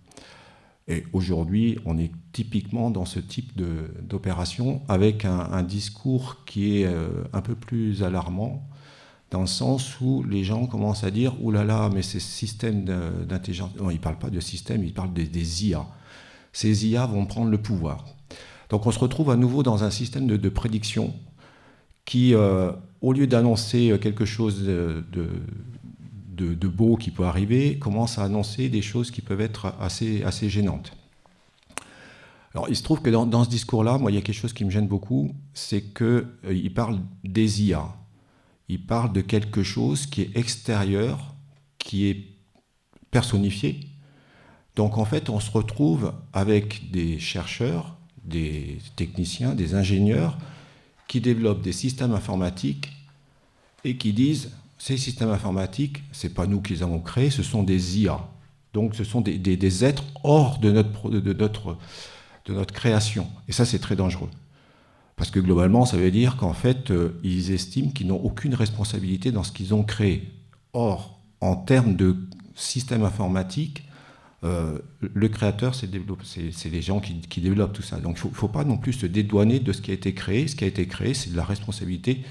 Et aujourd'hui, on est typiquement dans ce type d'opération avec un, discours qui est euh, un peu plus alarmant, dans le sens où les gens commencent à dire Ouh là là, mais ces systèmes d'intelligence. Non, ils ne parlent pas de système, ils parlent des, IA. Ces IA vont prendre le pouvoir. Donc on se retrouve à nouveau dans un système de, prédiction qui, euh, au lieu d'annoncer quelque chose de, beau qui peut arriver commence à annoncer des choses qui peuvent être assez, assez gênantes. Alors, il se trouve que dans, ce discours-là, moi, il y a quelque chose qui me gêne beaucoup, c'est qu'il euh, parle des IA. Il parle de quelque chose qui est extérieur, qui est personnifié. Donc, en fait, on se retrouve avec des chercheurs, des techniciens, des ingénieurs qui développent des systèmes informatiques et qui disent ces systèmes informatiques, ce n'est pas nous qui les avons créés, ce sont des IA. Donc ce sont des, êtres hors de notre création. Et ça, c'est très dangereux. Parce que globalement, ça veut dire qu'en fait, euh, ils estiment qu'ils n'ont aucune responsabilité dans ce qu'ils ont créé. Or, en termes de système informatique, euh, le créateur, c'est les gens qui, développent tout ça. Donc il ne faut, pas non plus se dédouaner de ce qui a été créé. Ce qui a été créé, c'est de la responsabilité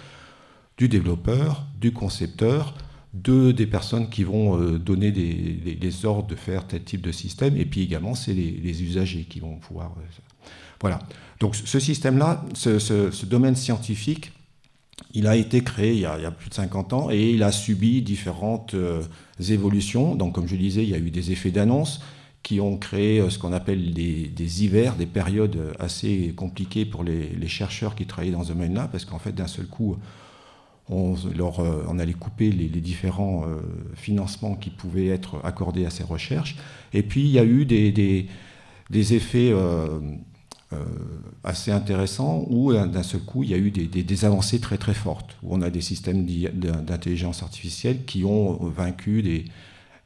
du développeur, du concepteur, de, des personnes qui vont euh, donner des, ordres de faire tel type de système, et puis également c'est les, usagers qui vont pouvoir... voilà. Donc ce système-là, ce, domaine scientifique, il a été créé il y a, plus de 50 ans et il a subi différentes euh, évolutions. Donc comme je disais, il y a eu des effets d'annonce qui ont créé ce qu'on appelle des, hivers, des périodes assez compliquées pour les, chercheurs qui travaillaient dans ce domaine-là, parce qu'en fait d'un seul coup, on, euh, allait couper les, différents euh, financements qui pouvaient être accordés à ces recherches. Et puis il y a eu des, effets euh, assez intéressants où d'un seul coup il y a eu des, avancées très très fortes, où on a des systèmes d'intelligence artificielle qui ont vaincu des,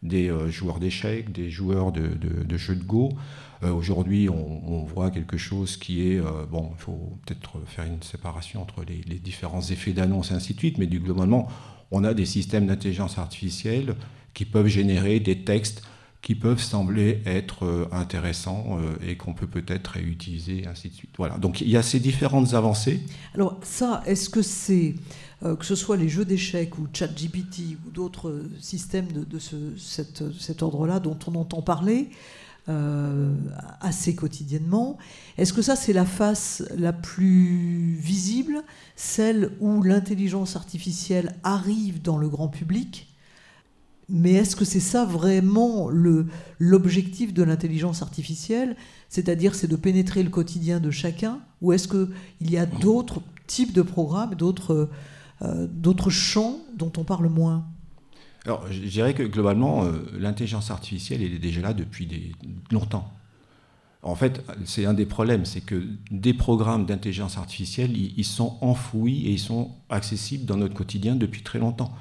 des joueurs d'échecs, des joueurs de, de jeux de Go. Euh, aujourd'hui, on, voit quelque chose qui est, euh, bon, il faut peut-être faire une séparation entre les, différents effets d'annonce et ainsi de suite, mais du, globalement, on a des systèmes d'intelligence artificielle qui peuvent générer des textes qui peuvent sembler être euh, intéressants et qu'on peut peut-être réutiliser, ainsi de suite. Voilà. Donc il y a ces différentes avancées. Alors ça, est-ce que c'est que ce soit les jeux d'échecs ou ChatGPT ou d'autres systèmes de, ce, cet ordre-là dont on entend parler, euh, assez quotidiennement. Est-ce que ça, c'est la face la plus visible, celle où l'intelligence artificielle arrive dans le grand public? Mais est-ce que c'est ça vraiment l'objectif de l'intelligence artificielle C'est-à-dire, c'est de pénétrer le quotidien de chacun Ou est-ce qu'il y a d'autres types de programmes, d'autres euh, champs dont on parle moins? Alors, je dirais que globalement, euh, l'intelligence artificielle, elle est déjà là depuis longtemps. En fait, c'est un des problèmes, c'est que des programmes d'intelligence artificielle, ils, sont enfouis et ils sont accessibles dans notre quotidien depuis très longtemps.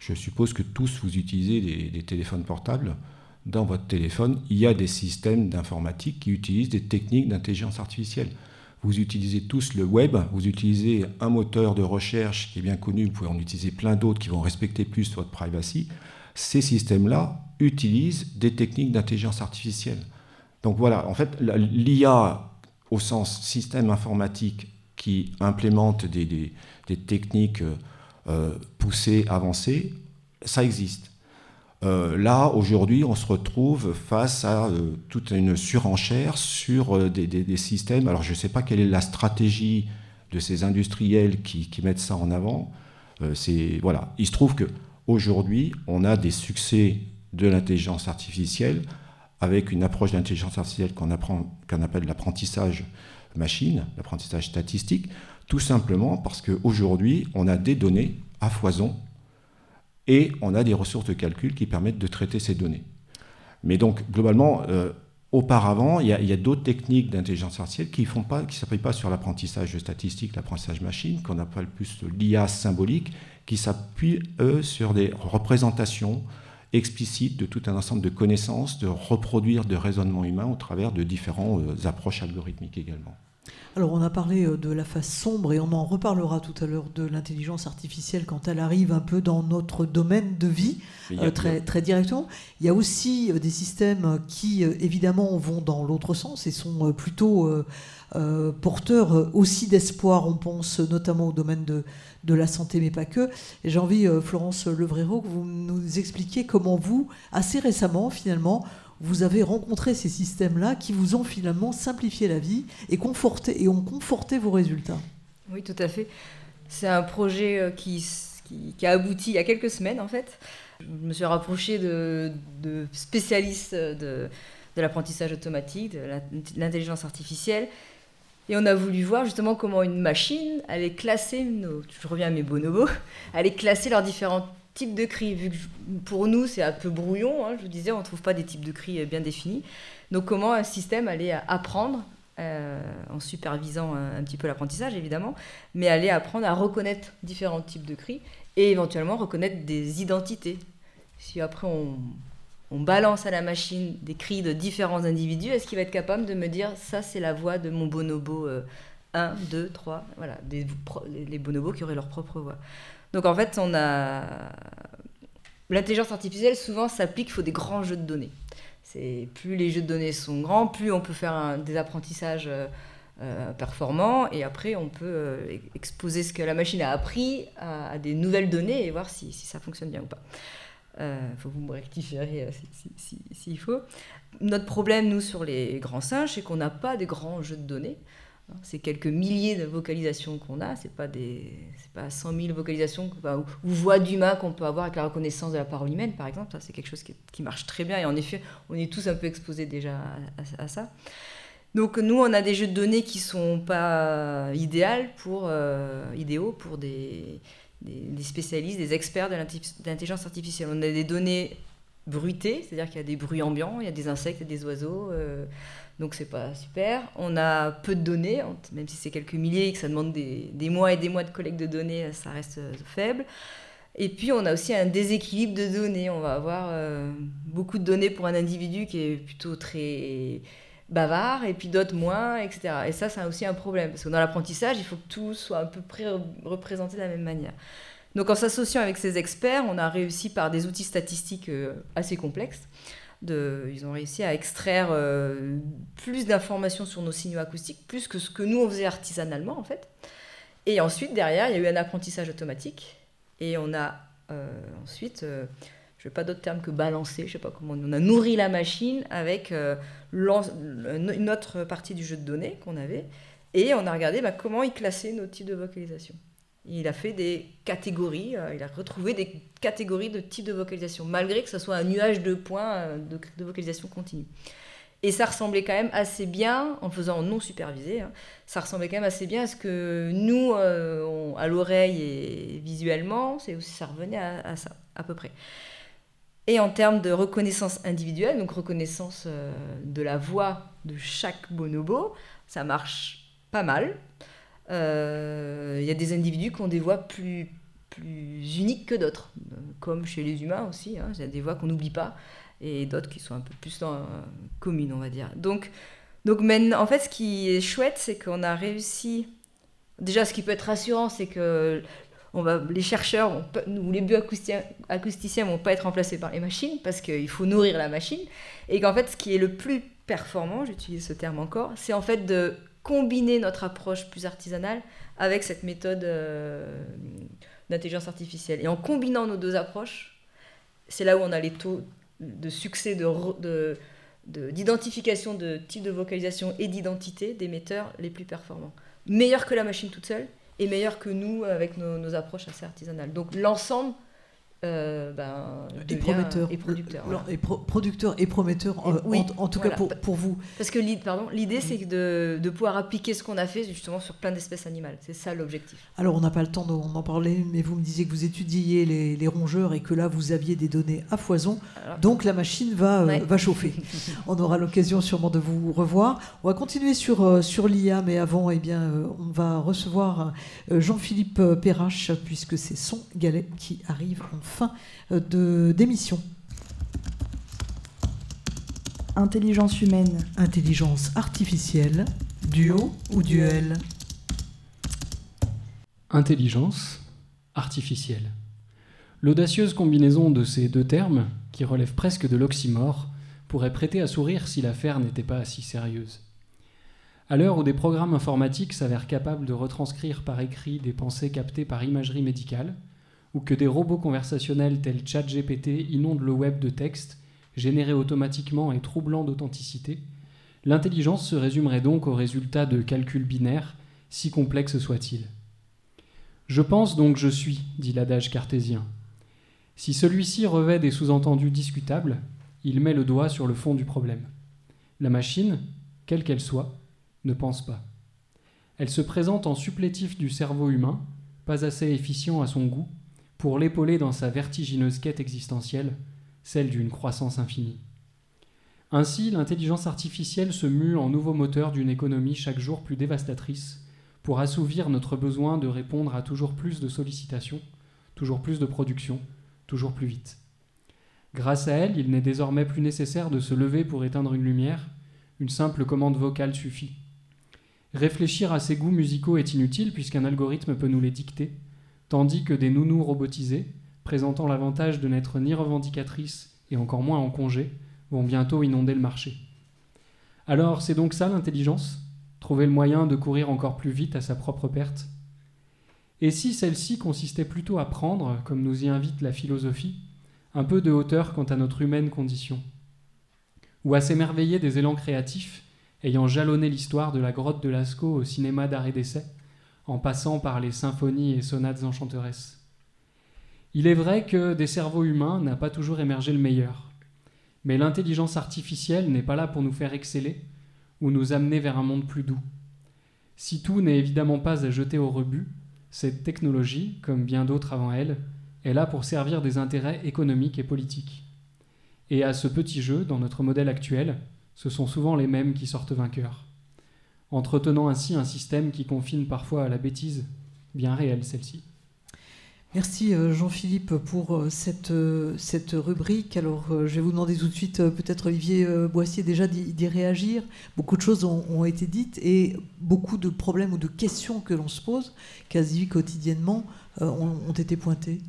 Je suppose que tous vous utilisez des téléphones portables. Dans votre téléphone, il y a des systèmes d'informatique qui utilisent des techniques d'intelligence artificielle vous utilisez tous le web, vous utilisez un moteur de recherche qui est bien connu, vous pouvez en utiliser plein d'autres qui vont respecter plus votre privacy. Ces systèmes-là utilisent des techniques d'intelligence artificielle. Donc voilà, en fait, l'IA au sens système informatique qui implémente des, techniques euh, poussées, avancées, ça existe. Euh, là, aujourd'hui, on se retrouve face à euh, toute une surenchère sur des, systèmes. Alors, je ne sais pas quelle est la stratégie de ces industriels qui, mettent ça en avant. Voilà. Il se trouve que aujourd'hui, on a des succès de l'intelligence artificielle avec une approche d'intelligence artificielle qu'on appelle l'apprentissage machine, l'apprentissage statistique, tout simplement parce qu'aujourd'hui, on a des données à foison et on a des ressources de calcul qui permettent de traiter ces données. Mais donc, globalement, euh, auparavant, il y a, d'autres techniques d'intelligence artificielle qui ne s'appuient pas sur l'apprentissage statistique, l'apprentissage machine, qu'on appelle plus l'IA symbolique, qui s'appuient, eux, sur des représentations explicites de tout un ensemble de connaissances, de reproduire de raisonnements humains au travers de différentes euh, approches algorithmiques également. Alors on a parlé euh, de la face sombre et on en reparlera tout à l'heure de l'intelligence artificielle quand elle arrive un peu dans notre domaine de vie, euh, très, très directement. Il y a aussi euh, des systèmes qui évidemment vont dans l'autre sens et sont plutôt porteurs aussi d'espoir. On pense notamment au domaine de, de la santé, mais pas que. Et j'ai envie, Florence Levréro, que vous nous expliquiez comment vous, assez récemment finalement, vous avez rencontré ces systèmes-là qui vous ont finalement simplifié la vie et, conforté, et ont conforté vos résultats. Oui, tout à fait. C'est un projet euh, qui, qui, a abouti il y a quelques semaines, en fait. Je me suis rapprochée de, spécialistes de, de l'apprentissage automatique, de l'intelligence artificielle. Et on a voulu voir justement comment une machine allait classer nos, je reviens à mes bonobos, (laughs) allait classer leurs différentes types de cris, vu que pour nous c'est un peu brouillon, hein, je vous disais, on ne trouve pas des types de cris euh, bien définis. Donc comment un système allait apprendre, euh, en supervisant un, petit peu l'apprentissage évidemment, mais allait apprendre à reconnaître différents types de cris et éventuellement reconnaître des identités. Si après on, balance à la machine des cris de différents individus, est-ce qu'il va être capable de me dire ça c'est la voix de mon bonobo 1, 2, 3, voilà, les bonobos qui auraient leur propre voix? Donc en fait, on a l'intelligence artificielle souvent s'applique, il faut des grands jeux de données. C'est plus les jeux de données sont grands, plus on peut faire des apprentissages euh, euh, performants et après on peut euh, exposer ce que la machine a appris à, des nouvelles données et voir si, ça fonctionne bien ou pas. Il faut vous me s'il si, faut. Notre problème, nous, sur les grands singes, c'est qu'on n'a pas des grands jeux de données. C'est quelques milliers de vocalisations qu'on a, c'est pas des, pas 100 000 vocalisations ou, voix d'humain qu'on peut avoir avec la reconnaissance de la parole humaine, par exemple. C'est quelque chose qui, marche très bien et en effet, on est tous un peu exposés déjà à, ça. Donc nous, on a des jeux de données qui sont pas idéaux pour, euh, idéaux pour des, des, spécialistes, des experts de l'intelligence artificielle. On a des données bruitées, c'est-à-dire qu'il y a des bruits ambiants, il y a des insectes, et des oiseaux. Euh, donc c'est pas super. On a peu de données, même si c'est quelques milliers et que ça demande des, mois et des mois de collecte de données, ça reste euh, faible. Et puis on a aussi un déséquilibre de données. On va avoir euh, beaucoup de données pour un individu qui est plutôt très bavard et puis d'autres moins, etc. Et ça, c'est aussi un problème parce que dans l'apprentissage, il faut que tout soit à peu près représenté de la même manière. Donc en s'associant avec ces experts, on a réussi par des outils statistiques euh, assez complexes ils ont réussi à extraire euh, plus d'informations sur nos signaux acoustiques, plus que ce que nous on faisait artisanalement en fait. Et ensuite derrière, il y a eu un apprentissage automatique et on a euh, ensuite, euh, je ne vais pas d'autre terme que balancer, je sais pas comment, on a nourri la machine avec une autre partie du jeu de données qu'on avait et on a regardé bah, comment il classait nos types de vocalisation. Il a fait des catégories, euh, il a retrouvé des catégories de types de vocalisation, malgré que ce soit un nuage de points euh, de, vocalisation continue. Et ça ressemblait quand même assez bien, en faisant non supervisé, hein, ça ressemblait quand même assez bien à ce que nous, euh, à l'oreille et visuellement, ça revenait à, ça, à peu près. Et en termes de reconnaissance individuelle, donc reconnaissance de la voix de chaque bonobo, ça marche pas mal. Il euh, y a des individus qui ont des voix plus, plus uniques que d'autres, comme chez les humains aussi. Hein. Il y a des voix qu'on n'oublie pas et d'autres qui sont un peu plus dans, communes, on va dire. Donc, donc en fait, ce qui est chouette, c'est qu'on a réussi. Déjà, ce qui peut être rassurant, c'est que on va, les chercheurs ou les bioacousticiens ne vont pas être remplacés par les machines parce qu'il faut nourrir la machine. Et qu'en fait, ce qui est le plus performant, j'utilise ce terme encore, c'est en fait de combiner notre approche plus artisanale avec cette méthode euh, d'intelligence artificielle. Et en combinant nos deux approches, c'est là où on a les taux de succès de, d'identification de, type de vocalisation et d'identité d'émetteurs les plus performants. Meilleur que la machine toute seule est meilleur que nous avec nos approches assez artisanales. Donc l'ensemble euh, ben, et prometteur. Et producteur. Voilà. Et pro producteur et prometteur, et, euh, oui, en, en, tout voilà. cas pour, pour, vous. Parce que l'idée, c'est de, de, pouvoir appliquer ce qu'on a fait justement sur plein d'espèces animales. C'est ça l'objectif. Alors, on n'a pas le temps d'en parler, mais vous me disiez que vous étudiiez les, les, rongeurs et que là, vous aviez des données à foison. Alors, donc, la machine va, ouais. euh, va chauffer. (laughs) on aura l'occasion sûrement de vous revoir. On va continuer sur, euh, sur l'IA, mais avant, eh bien, on va recevoir Jean-Philippe Perrache, puisque c'est son galet qui arrive en fin d'émission. Intelligence humaine. Intelligence artificielle. Duo ou duel? Intelligence artificielle. L'audacieuse combinaison de ces deux termes, qui relèvent presque de l'oxymore, pourrait prêter à sourire si l'affaire n'était pas si sérieuse. À l'heure où des programmes informatiques s'avèrent capables de retranscrire par écrit des pensées captées par imagerie médicale, ou que des robots conversationnels tels ChatGPT inondent le web de textes, générés automatiquement et troublants d'authenticité, l'intelligence se résumerait donc au résultat de calculs binaires, si complexes soient-ils. Je pense donc je suis, dit l'adage cartésien. Si celui-ci revêt des sous-entendus discutables, il met le doigt sur le fond du problème. La machine, quelle qu'elle soit, ne pense pas. Elle se présente en supplétif du cerveau humain, pas assez efficient à son goût, pour l'épauler dans sa vertigineuse quête existentielle, celle d'une croissance infinie. Ainsi, l'intelligence artificielle se mue en nouveau moteur d'une économie chaque jour plus dévastatrice pour assouvir notre besoin de répondre à toujours plus de sollicitations, toujours plus de production, toujours plus vite. Grâce à elle, il n'est désormais plus nécessaire de se lever pour éteindre une lumière, une simple commande vocale suffit. Réfléchir à ses goûts musicaux est inutile puisqu'un algorithme peut nous les dicter, tandis que des nounous robotisés, présentant l'avantage de n'être ni revendicatrices et encore moins en congé, vont bientôt inonder le marché. Alors c'est donc ça l'intelligence? Trouver le moyen de courir encore plus vite à sa propre perte? Et si celle-ci consistait plutôt à prendre, comme nous y invite la philosophie, un peu de hauteur quant à notre humaine condition? Ou à s'émerveiller des élans créatifs ayant jalonné l'histoire de la grotte de Lascaux au cinéma d'arrêt d'essai? En passant par les symphonies et sonates enchanteresses. Il est vrai que des cerveaux humains n'a pas toujours émergé le meilleur, mais l'intelligence artificielle n'est pas là pour nous faire exceller ou nous amener vers un monde plus doux. Si tout n'est évidemment pas à jeter au rebut, cette technologie, comme bien d'autres avant elle, est là pour servir des intérêts économiques et politiques. Et à ce petit jeu, dans notre modèle actuel, ce sont souvent les mêmes qui sortent vainqueurs entretenant ainsi un système qui confine parfois à la bêtise, bien réelle celle-ci. Merci Jean-Philippe pour cette, cette rubrique. Alors je vais vous demander tout de suite, peut-être Olivier Boissier déjà d'y réagir. Beaucoup de choses ont, ont, été dites et beaucoup de problèmes ou de questions que l'on se pose quasi quotidiennement ont, ont été pointées.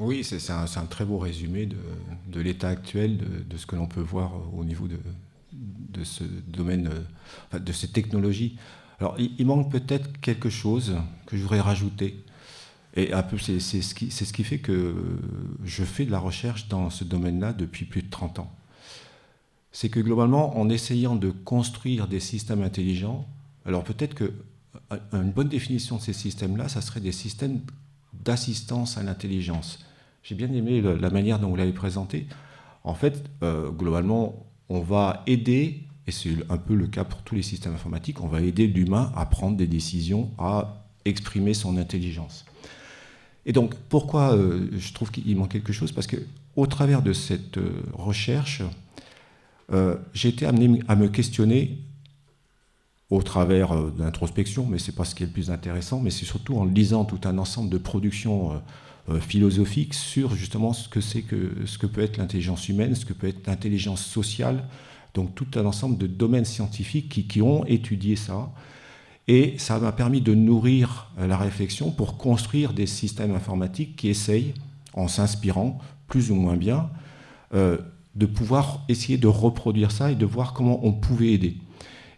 Oui, c'est un, un, très beau résumé de, de l'état actuel de, de, ce que l'on peut voir au niveau de, de ce domaine, de ces technologies. Alors, il, manque peut-être quelque chose que je voudrais rajouter. Et peu, c'est ce, qui, fait que je fais de la recherche dans ce domaine-là depuis plus de 30 ans. C'est que globalement, en essayant de construire des systèmes intelligents, alors peut-être que une bonne définition de ces systèmes-là, ça serait des systèmes d'assistance à l'intelligence. J'ai bien aimé la manière dont vous l'avez présenté. En fait, euh, globalement, on va aider, et c'est un peu le cas pour tous les systèmes informatiques, on va aider l'humain à prendre des décisions, à exprimer son intelligence. Et donc, pourquoi euh, je trouve qu'il manque quelque chose Parce que au travers de cette euh, recherche, euh, j'ai été amené à me questionner au travers d'introspection, mais c'est pas ce qui est le plus intéressant, mais c'est surtout en lisant tout un ensemble de productions euh, euh, philosophiques sur justement ce que c'est que ce que peut être l'intelligence humaine, ce que peut être l'intelligence sociale, donc tout un ensemble de domaines scientifiques qui, ont étudié ça. Et ça m'a permis de nourrir la réflexion pour construire des systèmes informatiques qui essayent, en s'inspirant plus ou moins bien, euh, de pouvoir essayer de reproduire ça et de voir comment on pouvait aider.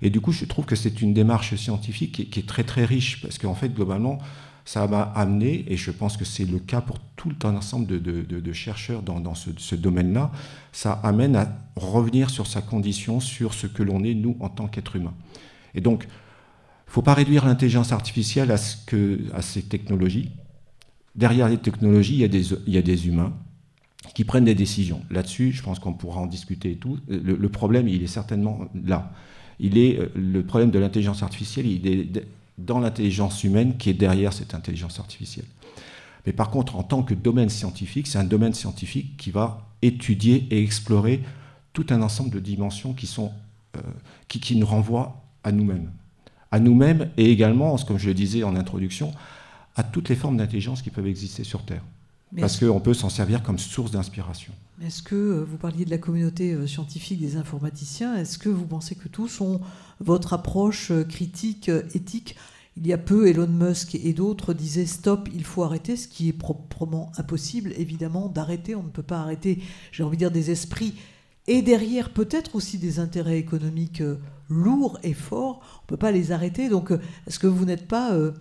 Et du coup, je trouve que c'est une démarche scientifique qui est, qui est, très très riche, parce qu'en fait, globalement, ça m'a amené, et je pense que c'est le cas pour tout un ensemble de, de, de, chercheurs dans, dans ce, ce domaine-là, ça amène à revenir sur sa condition, sur ce que l'on est, nous, en tant qu'être humain. Et donc, ne faut pas réduire l'intelligence artificielle à, ce que, à ces technologies. Derrière les technologies, il y a des, il y a des humains qui prennent des décisions. Là-dessus, je pense qu'on pourra en discuter et tout. Le, le, problème, il est certainement là. Il est le problème de l'intelligence artificielle, il est dans l'intelligence humaine qui est derrière cette intelligence artificielle. Mais par contre, en tant que domaine scientifique, c'est un domaine scientifique qui va étudier et explorer tout un ensemble de dimensions qui, sont, euh, qui, qui, nous renvoient à nous-mêmes. À nous-mêmes et également, comme je le disais en introduction, à toutes les formes d'intelligence qui peuvent exister sur Terre. Parce qu'on peut s'en servir comme source d'inspiration. Est-ce que, euh, vous parliez de la communauté euh, scientifique des informaticiens, est-ce que vous pensez que tous ont votre approche critique, éthique? Il y a peu, Elon Musk et d'autres disaient stop, il faut arrêter, ce qui est proprement impossible, évidemment, d'arrêter. On ne peut pas arrêter, j'ai envie de dire, des esprits et derrière peut-être aussi des intérêts économiques euh, lourds et forts. On ne peut pas les arrêter. Donc, euh, est-ce que vous n'êtes pas euh,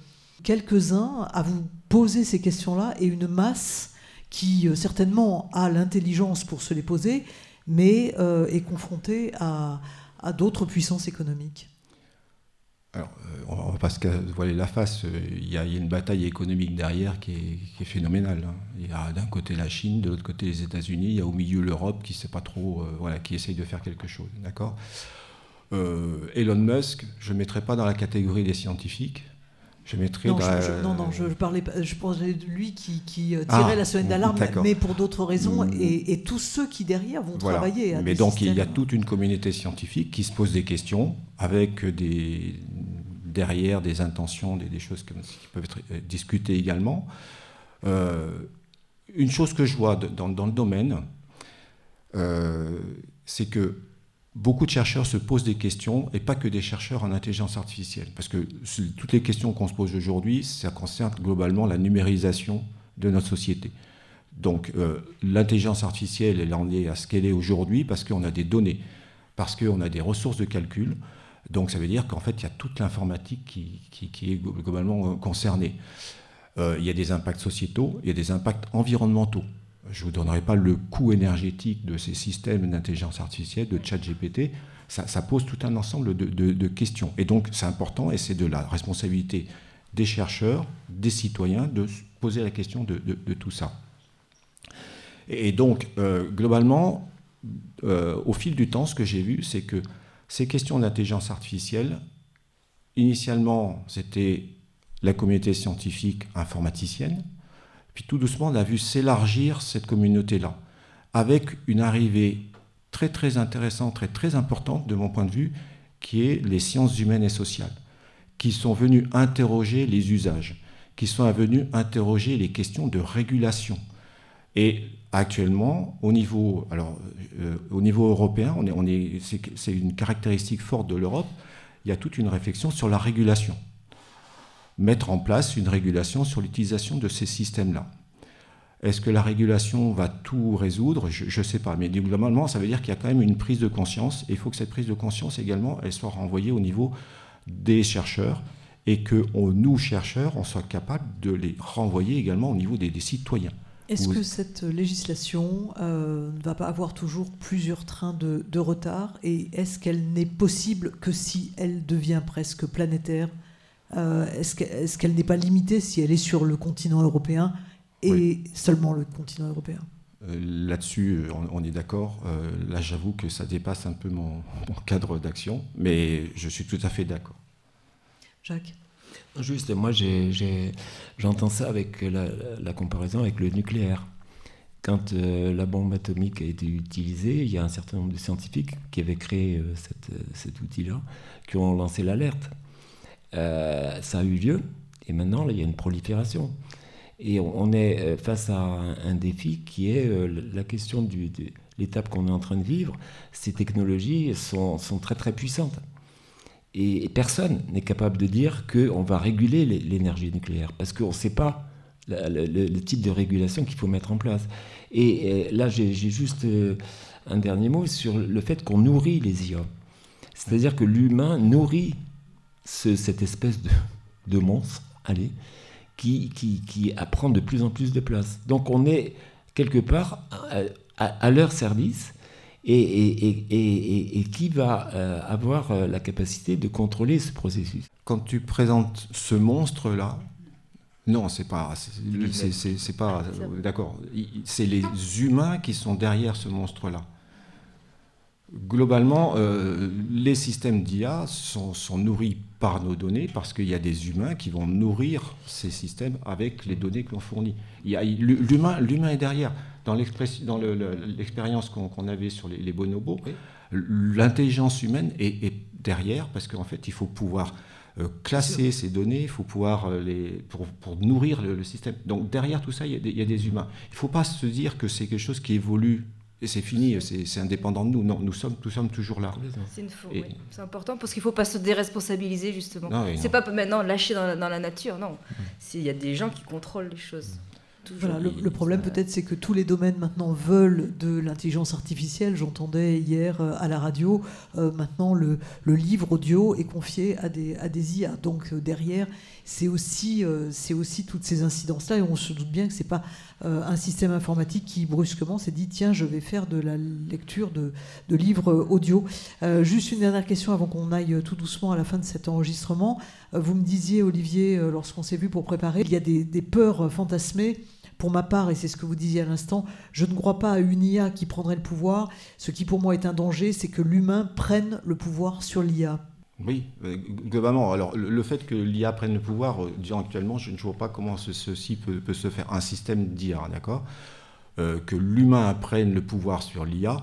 quelques-uns à vous poser ces questions-là et une masse qui certainement a l'intelligence pour se les poser, mais est confrontée à d'autres puissances économiques alors, euh, on ne va pas se voiler la face. Euh, il y, a, une bataille économique derrière qui est, phénoménale. Hein. Il y a d'un côté la Chine, de l'autre côté les États-Unis. Il y a au milieu l'Europe qui sait pas trop, euh, voilà, qui essaye de faire quelque chose. D'accord? Elon Musk, je ne mettrai pas dans la catégorie des scientifiques. Je mettrai non, dans je, non, non, je parlais, je parlais de lui qui, tirait ah, la sonnette d'alarme, mais pour d'autres raisons, mm. et, tous ceux qui derrière vont travailler. mais donc il y a toute une communauté scientifique qui se pose des questions avec des, derrière des intentions, des, choses qui peuvent être euh, discutées également. Euh, une chose que je vois dans, le domaine, euh, c'est que beaucoup de chercheurs se posent des questions, et pas que des chercheurs en intelligence artificielle, parce que toutes les questions qu'on se pose aujourd'hui, ça concerne globalement la numérisation de notre société. Donc l'intelligence artificielle, elle en est à ce qu'elle est aujourd'hui, parce qu'on a des données, parce qu'on a des ressources de calcul, donc ça veut dire qu'en fait, il y a toute l'informatique qui, est globalement euh, concernée. Euh, il y a des impacts sociétaux, il y a des impacts environnementaux. Je ne vous donnerai pas le coût énergétique de ces systèmes d'intelligence artificielle, de chat GPT. Ça, pose tout un ensemble de, questions. Et donc c'est important et c'est de la responsabilité des chercheurs, des citoyens, de poser la question de, tout ça. Et donc, euh, globalement, au fil du temps, ce que j'ai vu, c'est que ces questions d'intelligence artificielle, initialement, c'était la communauté scientifique informaticienne, puis tout doucement, on a vu s'élargir cette communauté-là, avec une arrivée très intéressante, très très importante de mon point de vue, qui est les sciences humaines et sociales, qui sont venues interroger les usages, qui sont venues interroger les questions de régulation. Et actuellement, au niveau, euh, européen, c'est une caractéristique forte de l'Europe, il y a toute une réflexion sur la régulation. Mettre en place une régulation sur l'utilisation de ces systèmes-là. Est-ce que la régulation va tout résoudre? Je ne sais pas. Mais globalement, ça veut dire qu'il y a quand même une prise de conscience. Et il faut que cette prise de conscience également, elle soit renvoyée au niveau des chercheurs et que nous, chercheurs, on soit capable de les renvoyer également au niveau des citoyens. Est-ce que cette législation euh, ne va pas avoir toujours plusieurs trains de, retard? Et est-ce qu'elle n'est possible que si elle devient presque planétaire? euh, Est-ce qu'elle n'est pas limitée si elle est sur le continent européen et seulement le continent européen? Euh, Là-dessus, on, est d'accord. là, j'avoue que ça dépasse un peu (laughs) mon cadre d'action, mais je suis tout à fait d'accord. Jacques? Juste, moi j'entends ça avec la, comparaison avec le nucléaire. Quand euh, la bombe atomique a été utilisée, il y a un certain nombre de scientifiques qui avaient créé euh, cet outil-là, qui ont lancé l'alerte. Euh, ça a eu lieu, et maintenant il y a une prolifération. Et on, est face à un, défi qui est la question de l'étape qu'on est en train de vivre. Ces technologies sont, sont très très puissantes. Et personne n'est capable de dire qu'on va réguler l'énergie nucléaire, parce qu'on ne sait pas le, type de régulation qu'il faut mettre en place. Et, là, j'ai juste euh, un dernier mot sur le fait qu'on nourrit les IA. C'est-à-dire que l'humain nourrit cette espèce de, monstre, allez, qui, qui, qui prend de plus en plus de place. Donc on est quelque part à leur service et, qui va euh, avoir euh, la capacité de contrôler ce processus. Quand tu présentes ce monstre-là, non, c'est pas, c'est pas, d'accord. C'est les humains qui sont derrière ce monstre-là. Globalement, euh, les systèmes d'IA sont, nourris par nos données parce qu'il y a des humains qui vont nourrir ces systèmes avec les données que l'on fournit. L'humain est derrière. Dans l'expérience qu'on avait sur les, bonobos, l'intelligence humaine est, derrière parce qu'en fait, il faut pouvoir euh, classer ces données, il faut pouvoir euh, les, pour, nourrir le, système. Donc derrière tout ça, il y a des humains. Il ne faut pas se dire que c'est quelque chose qui évolue et c'est fini, c'est indépendant de nous. Non, nous sommes, nous sommes toujours là. C'est important parce qu'il ne faut pas se déresponsabiliser, justement. C'est pas maintenant lâcher dans la, dans la nature, non. Il y a des gens qui contrôlent les choses. Voilà, le, problème peut-être c'est que tous les domaines maintenant veulent de l'intelligence artificielle. J'entendais hier euh, à la radio, euh, maintenant le, livre audio est confié à des, à des IA. Donc euh, derrière, c'est aussi, c'est aussi toutes ces incidences-là et on se doute bien que c'est pas un système informatique qui brusquement s'est dit tiens je vais faire de la lecture de, livres audio. juste une dernière question avant qu'on aille tout doucement à la fin de cet enregistrement. vous me disiez Olivier lorsqu'on s'est vu pour préparer, il y a des, des peurs fantasmées pour ma part, et c'est ce que vous disiez à l'instant, je ne crois pas à une IA qui prendrait le pouvoir. Ce qui pour moi est un danger, c'est que l'humain prenne le pouvoir sur l'IA. Oui, euh, globalement. Alors, le fait que l'IA prenne le pouvoir, euh, disons actuellement, je ne vois pas comment ceci peut, se faire. Un système d'IA, d'accord? Euh, Que l'humain prenne le pouvoir sur l'IA,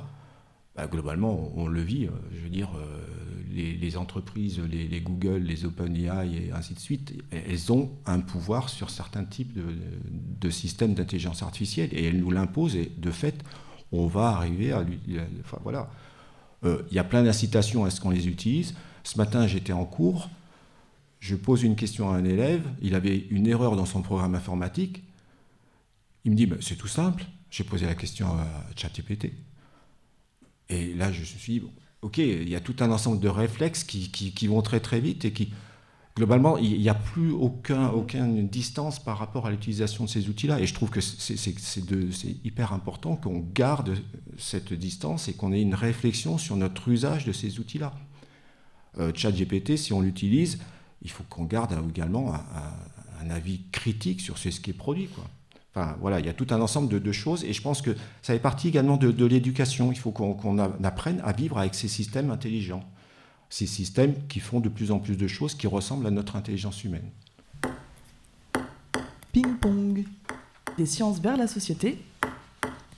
bah, globalement, on, le vit. Je veux dire, les, entreprises, les, Google, les OpenAI et ainsi de suite, elles ont un pouvoir sur certains types de, systèmes d'intelligence artificielle et elles nous l'imposent et de fait, on va arriver à... Enfin voilà. Il y a plein d'incitations à ce qu'on les utilise. Ce matin, j'étais en cours, je pose une question à un élève, il avait une erreur dans son programme informatique. Il me dit, ben, c'est tout simple, j'ai posé la question à ChatGPT. Et là, je me suis dit, ok, il y a tout un ensemble de réflexes qui, vont très très vite et qui, globalement, il n'y a plus aucun, aucune distance par rapport à l'utilisation de ces outils-là. Et je trouve que c'est hyper important qu'on garde cette distance et qu'on ait une réflexion sur notre usage de ces outils-là. Euh, ChatGPT, si on l'utilise, il faut qu'on garde également un, avis critique sur ce qui est produit. Quoi voilà, il y a tout un ensemble de, choses et je pense que ça fait partie également de, l'éducation. Il faut qu'on apprenne à vivre avec ces systèmes intelligents, ces systèmes qui font de plus en plus de choses qui ressemblent à notre intelligence humaine. Ping-pong. Des sciences vers la société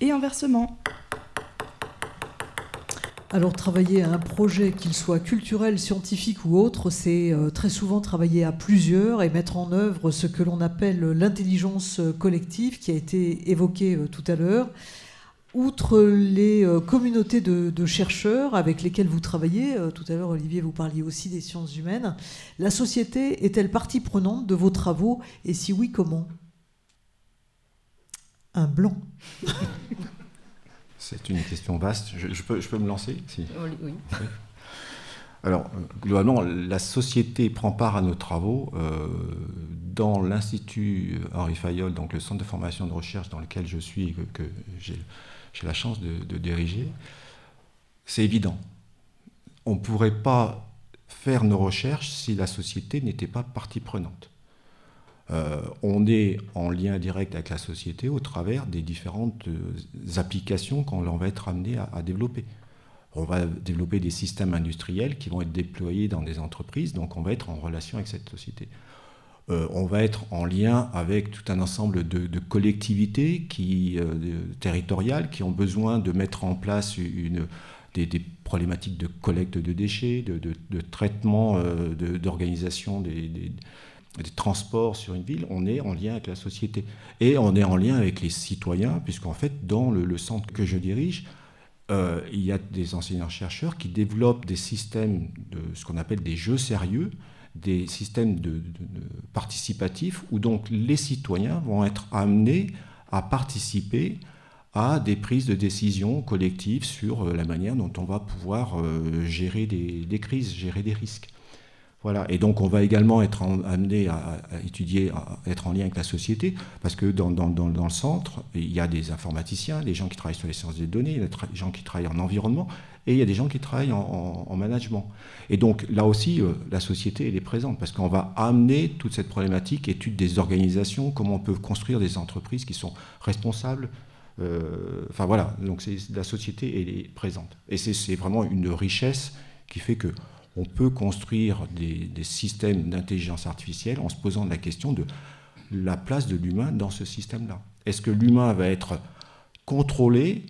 et inversement. Alors travailler à un projet, qu'il soit culturel, scientifique ou autre, c'est euh, très souvent travailler à plusieurs et mettre en œuvre ce que l'on appelle l'intelligence collective qui a été évoquée euh, tout à l'heure. Outre les euh, communautés de, chercheurs avec lesquelles vous travaillez, tout à l'heure Olivier vous parliez aussi des sciences humaines, la société est-elle partie prenante de vos travaux et si oui, comment? Un blanc. (laughs) C'est une question vaste. Je, peux, je peux me lancer si. oui. Alors, globalement, la société prend part à nos travaux euh, dans l'Institut Henri Fayol, donc le centre de formation de recherche dans lequel je suis et que, j'ai la chance de, de diriger. C'est évident. On ne pourrait pas faire nos recherches si la société n'était pas partie prenante. Euh, on est en lien direct avec la société au travers des différentes euh, applications qu'on va être amené à, développer. On va développer des systèmes industriels qui vont être déployés dans des entreprises, donc on va être en relation avec cette société. Euh, on va être en lien avec tout un ensemble de, collectivités territoriales qui ont besoin de mettre en place des, problématiques de collecte de déchets, de, traitement, d'organisation des transports sur une ville, on est en lien avec la société. Et on est en lien avec les citoyens, puisqu'en fait, dans le, centre que je dirige, euh, il y a des enseignants-chercheurs qui développent des systèmes de ce qu'on appelle des jeux sérieux, des systèmes participatifs, où donc les citoyens vont être amenés à participer à des prises de décision collectives sur euh, la manière dont on va pouvoir euh, gérer des crises, gérer des risques. Voilà. Et donc, on va également être amené à, étudier, à être en lien avec la société, parce que dans, le centre, il y a des informaticiens, des gens qui travaillent sur les sciences des données, il y a des gens qui travaillent en environnement, et il y a des gens qui travaillent en, management. Et donc, là aussi, euh, la société, elle est présente, parce qu'on va amener toute cette problématique, étude des organisations, comment on peut construire des entreprises qui sont responsables. Euh, enfin voilà, donc la société, elle est présente. Et c'est vraiment une richesse qui fait que on peut construire des, systèmes d'intelligence artificielle en se posant la question de la place de l'humain dans ce système-là. Est-ce que l'humain va être contrôlé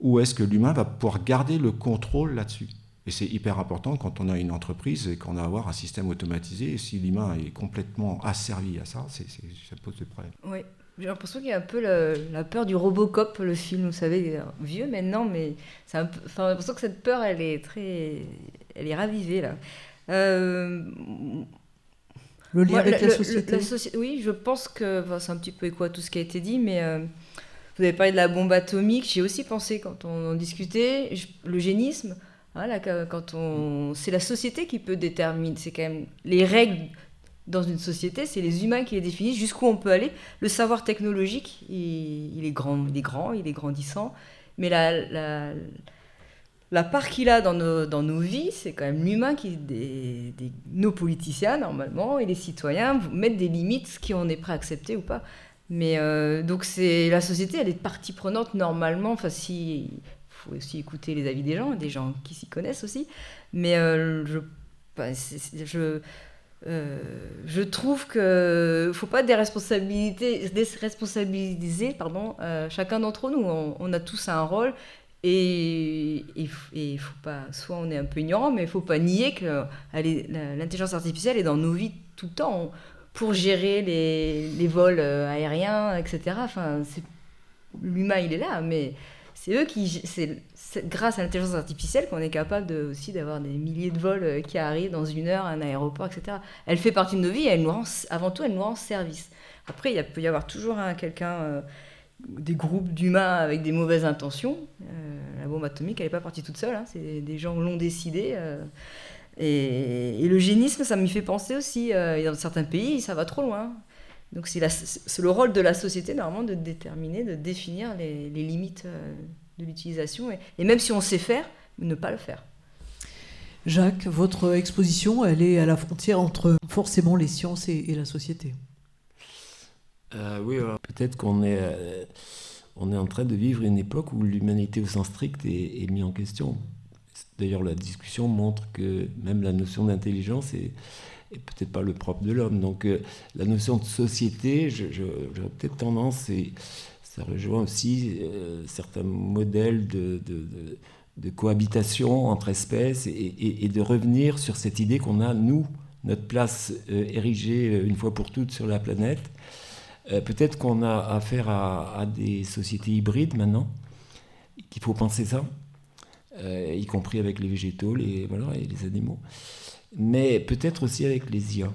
ou est-ce que l'humain va pouvoir garder le contrôle là-dessus? Et c'est hyper important quand on a une entreprise et qu'on a à avoir un système automatisé. Et si l'humain est complètement asservi à ça, ça pose des problèmes. Oui, j'ai l'impression qu'il y a un peu la peur du Robocop, le film, vous savez, vieux maintenant, mais c'est un peu, enfin, j'ai l'impression que cette peur, elle est très, elle est ravivée là. Euh, le lien avec la, société. Oui, je pense que c'est un petit peu écho à tout ce qui a été dit, mais euh, vous avez parlé de la bombe atomique. J'ai aussi pensé quand on en discutait, le génisme. Voilà, quand on, c'est la société qui peut déterminer. C'est quand même les règles dans une société, c'est les humains qui les définissent, jusqu'où on peut aller. Le savoir technologique, il, est, grand, il est grand, il est grandissant, mais la, la, part qu'il a dans nos, dans nos vies, c'est quand même l'humain qui, des, nos politiciens normalement, et les citoyens mettent des limites, ce qui on est prêt à accepter ou pas. Mais euh, donc la société, elle est partie prenante normalement. Enfin, si faut aussi écouter les avis des gens, des gens qui s'y connaissent aussi. Mais euh, je, bah, je euh, je trouve que faut pas déresponsabiliser, déresponsabiliser pardon, euh, chacun d'entre nous. On, a tous un rôle et il faut pas, soit on est un peu ignorant, mais il faut pas nier que l'intelligence artificielle est dans nos vies tout le temps pour gérer les, les vols euh, aériens, etc. Enfin, l'humain il est là, mais c'est eux qui, c'est grâce à l'intelligence artificielle qu'on est capable aussi d'avoir des milliers de vols euh, qui arrivent dans une heure à un aéroport, etc. Elle fait partie de nos vies, elle nous rend, avant tout, elle nous rend service. Après, il peut y avoir toujours quelqu'un, euh, des groupes d'humains avec des mauvaises intentions. Euh, la bombe atomique, elle n'est pas partie toute seule, hein. c'est des gens l'ont décidé. et, le génisme, ça m'y fait penser aussi. dans certains pays, ça va trop loin. Donc c'est le rôle de la société, normalement, de déterminer, de définir les, limites de l'utilisation. Et, même si on sait faire, ne pas le faire. Jacques, votre exposition, elle est à la frontière entre forcément les sciences et, la société. Euh, oui, peut-être qu'on est, euh, on est en train de vivre une époque où l'humanité au sens strict est, est mise en question. D'ailleurs, la discussion montre que même la notion d'intelligence est, peut-être pas le propre de l'homme. Donc, euh, la notion de société, j'aurais peut-être tendance, et ça rejoint aussi euh, certains modèles de, cohabitation entre espèces et, de revenir sur cette idée qu'on a, nous, notre place euh, érigée euh, une fois pour toutes sur la planète. Peut-être qu'on a affaire à, des sociétés hybrides maintenant, qu'il faut penser ça, y compris avec les végétaux et les animaux, mais peut-être aussi avec les IA.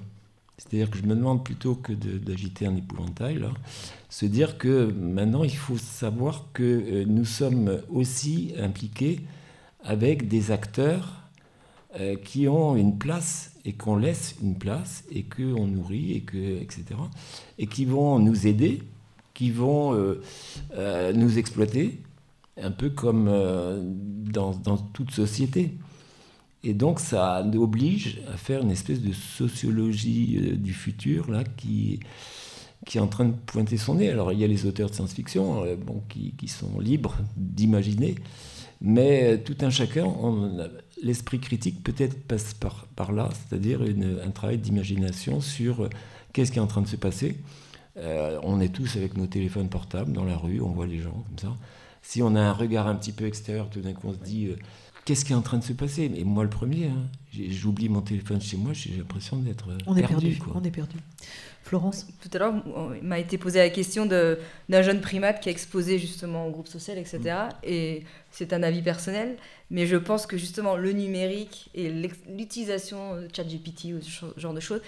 C'est-à-dire que je me demande plutôt que d'agiter un épouvantail, se dire que maintenant il faut savoir que euh, nous sommes aussi impliqués avec des acteurs euh, qui ont une place et qu'on laisse une place et qu'on nourrit et que etc et qui vont nous aider, qui vont euh, nous exploiter, un peu comme dans, toute société. Et donc ça nous oblige à faire une espèce de sociologie euh, du futur là, qui, qui est en train de pointer son nez. Alors il y a les auteurs de science-fiction euh, bon, qui, qui, sont libres d'imaginer, mais euh, tout un chacun, l'esprit critique peut-être passe par, là, c'est-à-dire un travail d'imagination sur qu'est-ce qui est en train de se passer. on est tous avec nos téléphones portables dans la rue, on voit les gens comme ça. Si on a un regard un petit peu extérieur, tout d'un coup on se dit qu'est-ce qui est en train de se passer? Mais moi, le premier, hein, j'oublie mon téléphone chez moi, j'ai l'impression d'être euh, on Est perdu On est perdu. Florence? Tout à l'heure, il m'a été posé la question d'un jeune primate qui a exposé justement au groupe social, etc. Mm. Et c'est un avis personnel, mais je pense que justement le numérique et l'utilisation de ChatGPT ou ce genre de choses,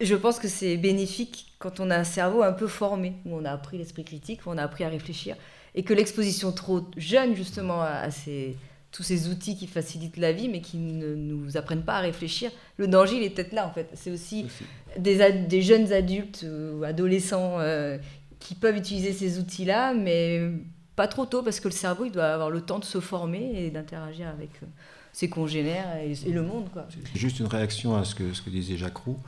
je pense que c'est bénéfique quand on a un cerveau un peu formé, où on a appris l'esprit critique, où on a appris à réfléchir, et que l'exposition trop jeune justement à ces tous ces outils qui facilitent la vie, mais qui ne nous apprennent pas à réfléchir. Le danger, il est peut-être là, en fait. C'est aussi, Des, des, jeunes adultes ou adolescents euh, qui peuvent utiliser ces outils-là, mais pas trop tôt, parce que le cerveau, il doit avoir le temps de se former et d'interagir avec euh, ses congénères et, le monde. Quoi. Juste une réaction à ce que, ce que disait Jacques Roux.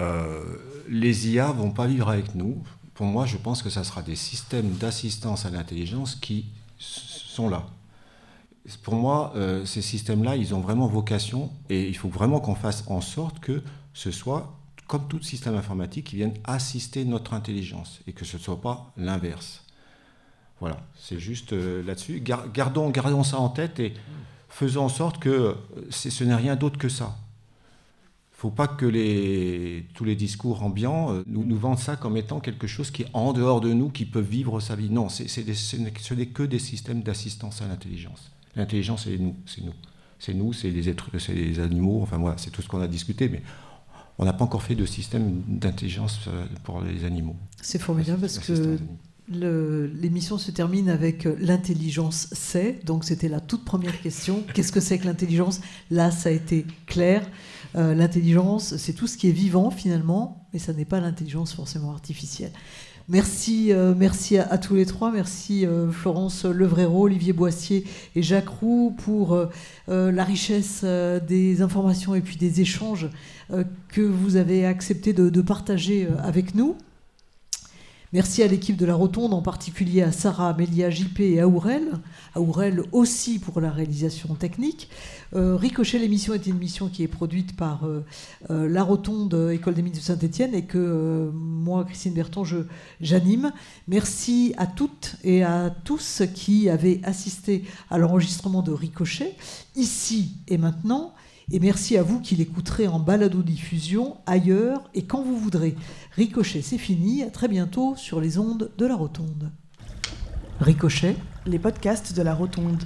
Euh, les IA vont pas vivre avec nous. Pour moi, je pense que ça sera des systèmes d'assistance à l'intelligence qui sont là pour moi, euh, ces systèmes-là, ils ont vraiment vocation, et il faut vraiment qu'on fasse en sorte que ce soit, comme tout système informatique, qui vienne assister notre intelligence, et que ce ne soit pas l'inverse. Voilà, c'est juste euh, là-dessus. Gardons, gardons ça en tête et faisons en sorte que euh, ce n'est rien d'autre que ça. Il ne faut pas que tous les discours ambiants nous, nous, vendent ça comme étant quelque chose qui est en dehors de nous, qui peut vivre sa vie. Non, ce n'est que des systèmes d'assistance à l'intelligence. L'intelligence, c'est nous, c'est nous. C'est nous, c'est les êtres, c'est les animaux, enfin voilà, c'est tout ce qu'on a discuté, mais on n'a pas encore fait de système d'intelligence euh, pour les animaux. C'est formidable parce que l'émission se termine avec euh, l'intelligence c'est, donc c'était la toute première question. Qu'est-ce que c'est que l'intelligence? Là, ça a été clair. Euh, l'intelligence, c'est tout ce qui est vivant finalement, mais ça n'est pas l'intelligence forcément artificielle. Merci, euh, merci à, tous les trois. Merci euh, Florence Levréro, Olivier Boissier et Jacques Roux pour euh, la richesse des informations et puis des échanges que vous avez accepté de partager avec nous. Merci à l'équipe de la Rotonde, en particulier à Sarah, Amélia, JP et Aurel. Aurel aussi pour la réalisation technique. Euh, Ricochet, l'émission est une émission qui est produite par euh, euh, la Rotonde École des Mines de Saint-Etienne et que moi, Christine Berton, j'anime. Merci à toutes et à tous qui avaient assisté à l'enregistrement de Ricochet, ici et maintenant. Et merci à vous qui l'écouterez en balado-diffusion ailleurs et quand vous voudrez. Ricochet, c'est fini. À très bientôt sur les ondes de la Rotonde. Ricochet, les podcasts de la Rotonde.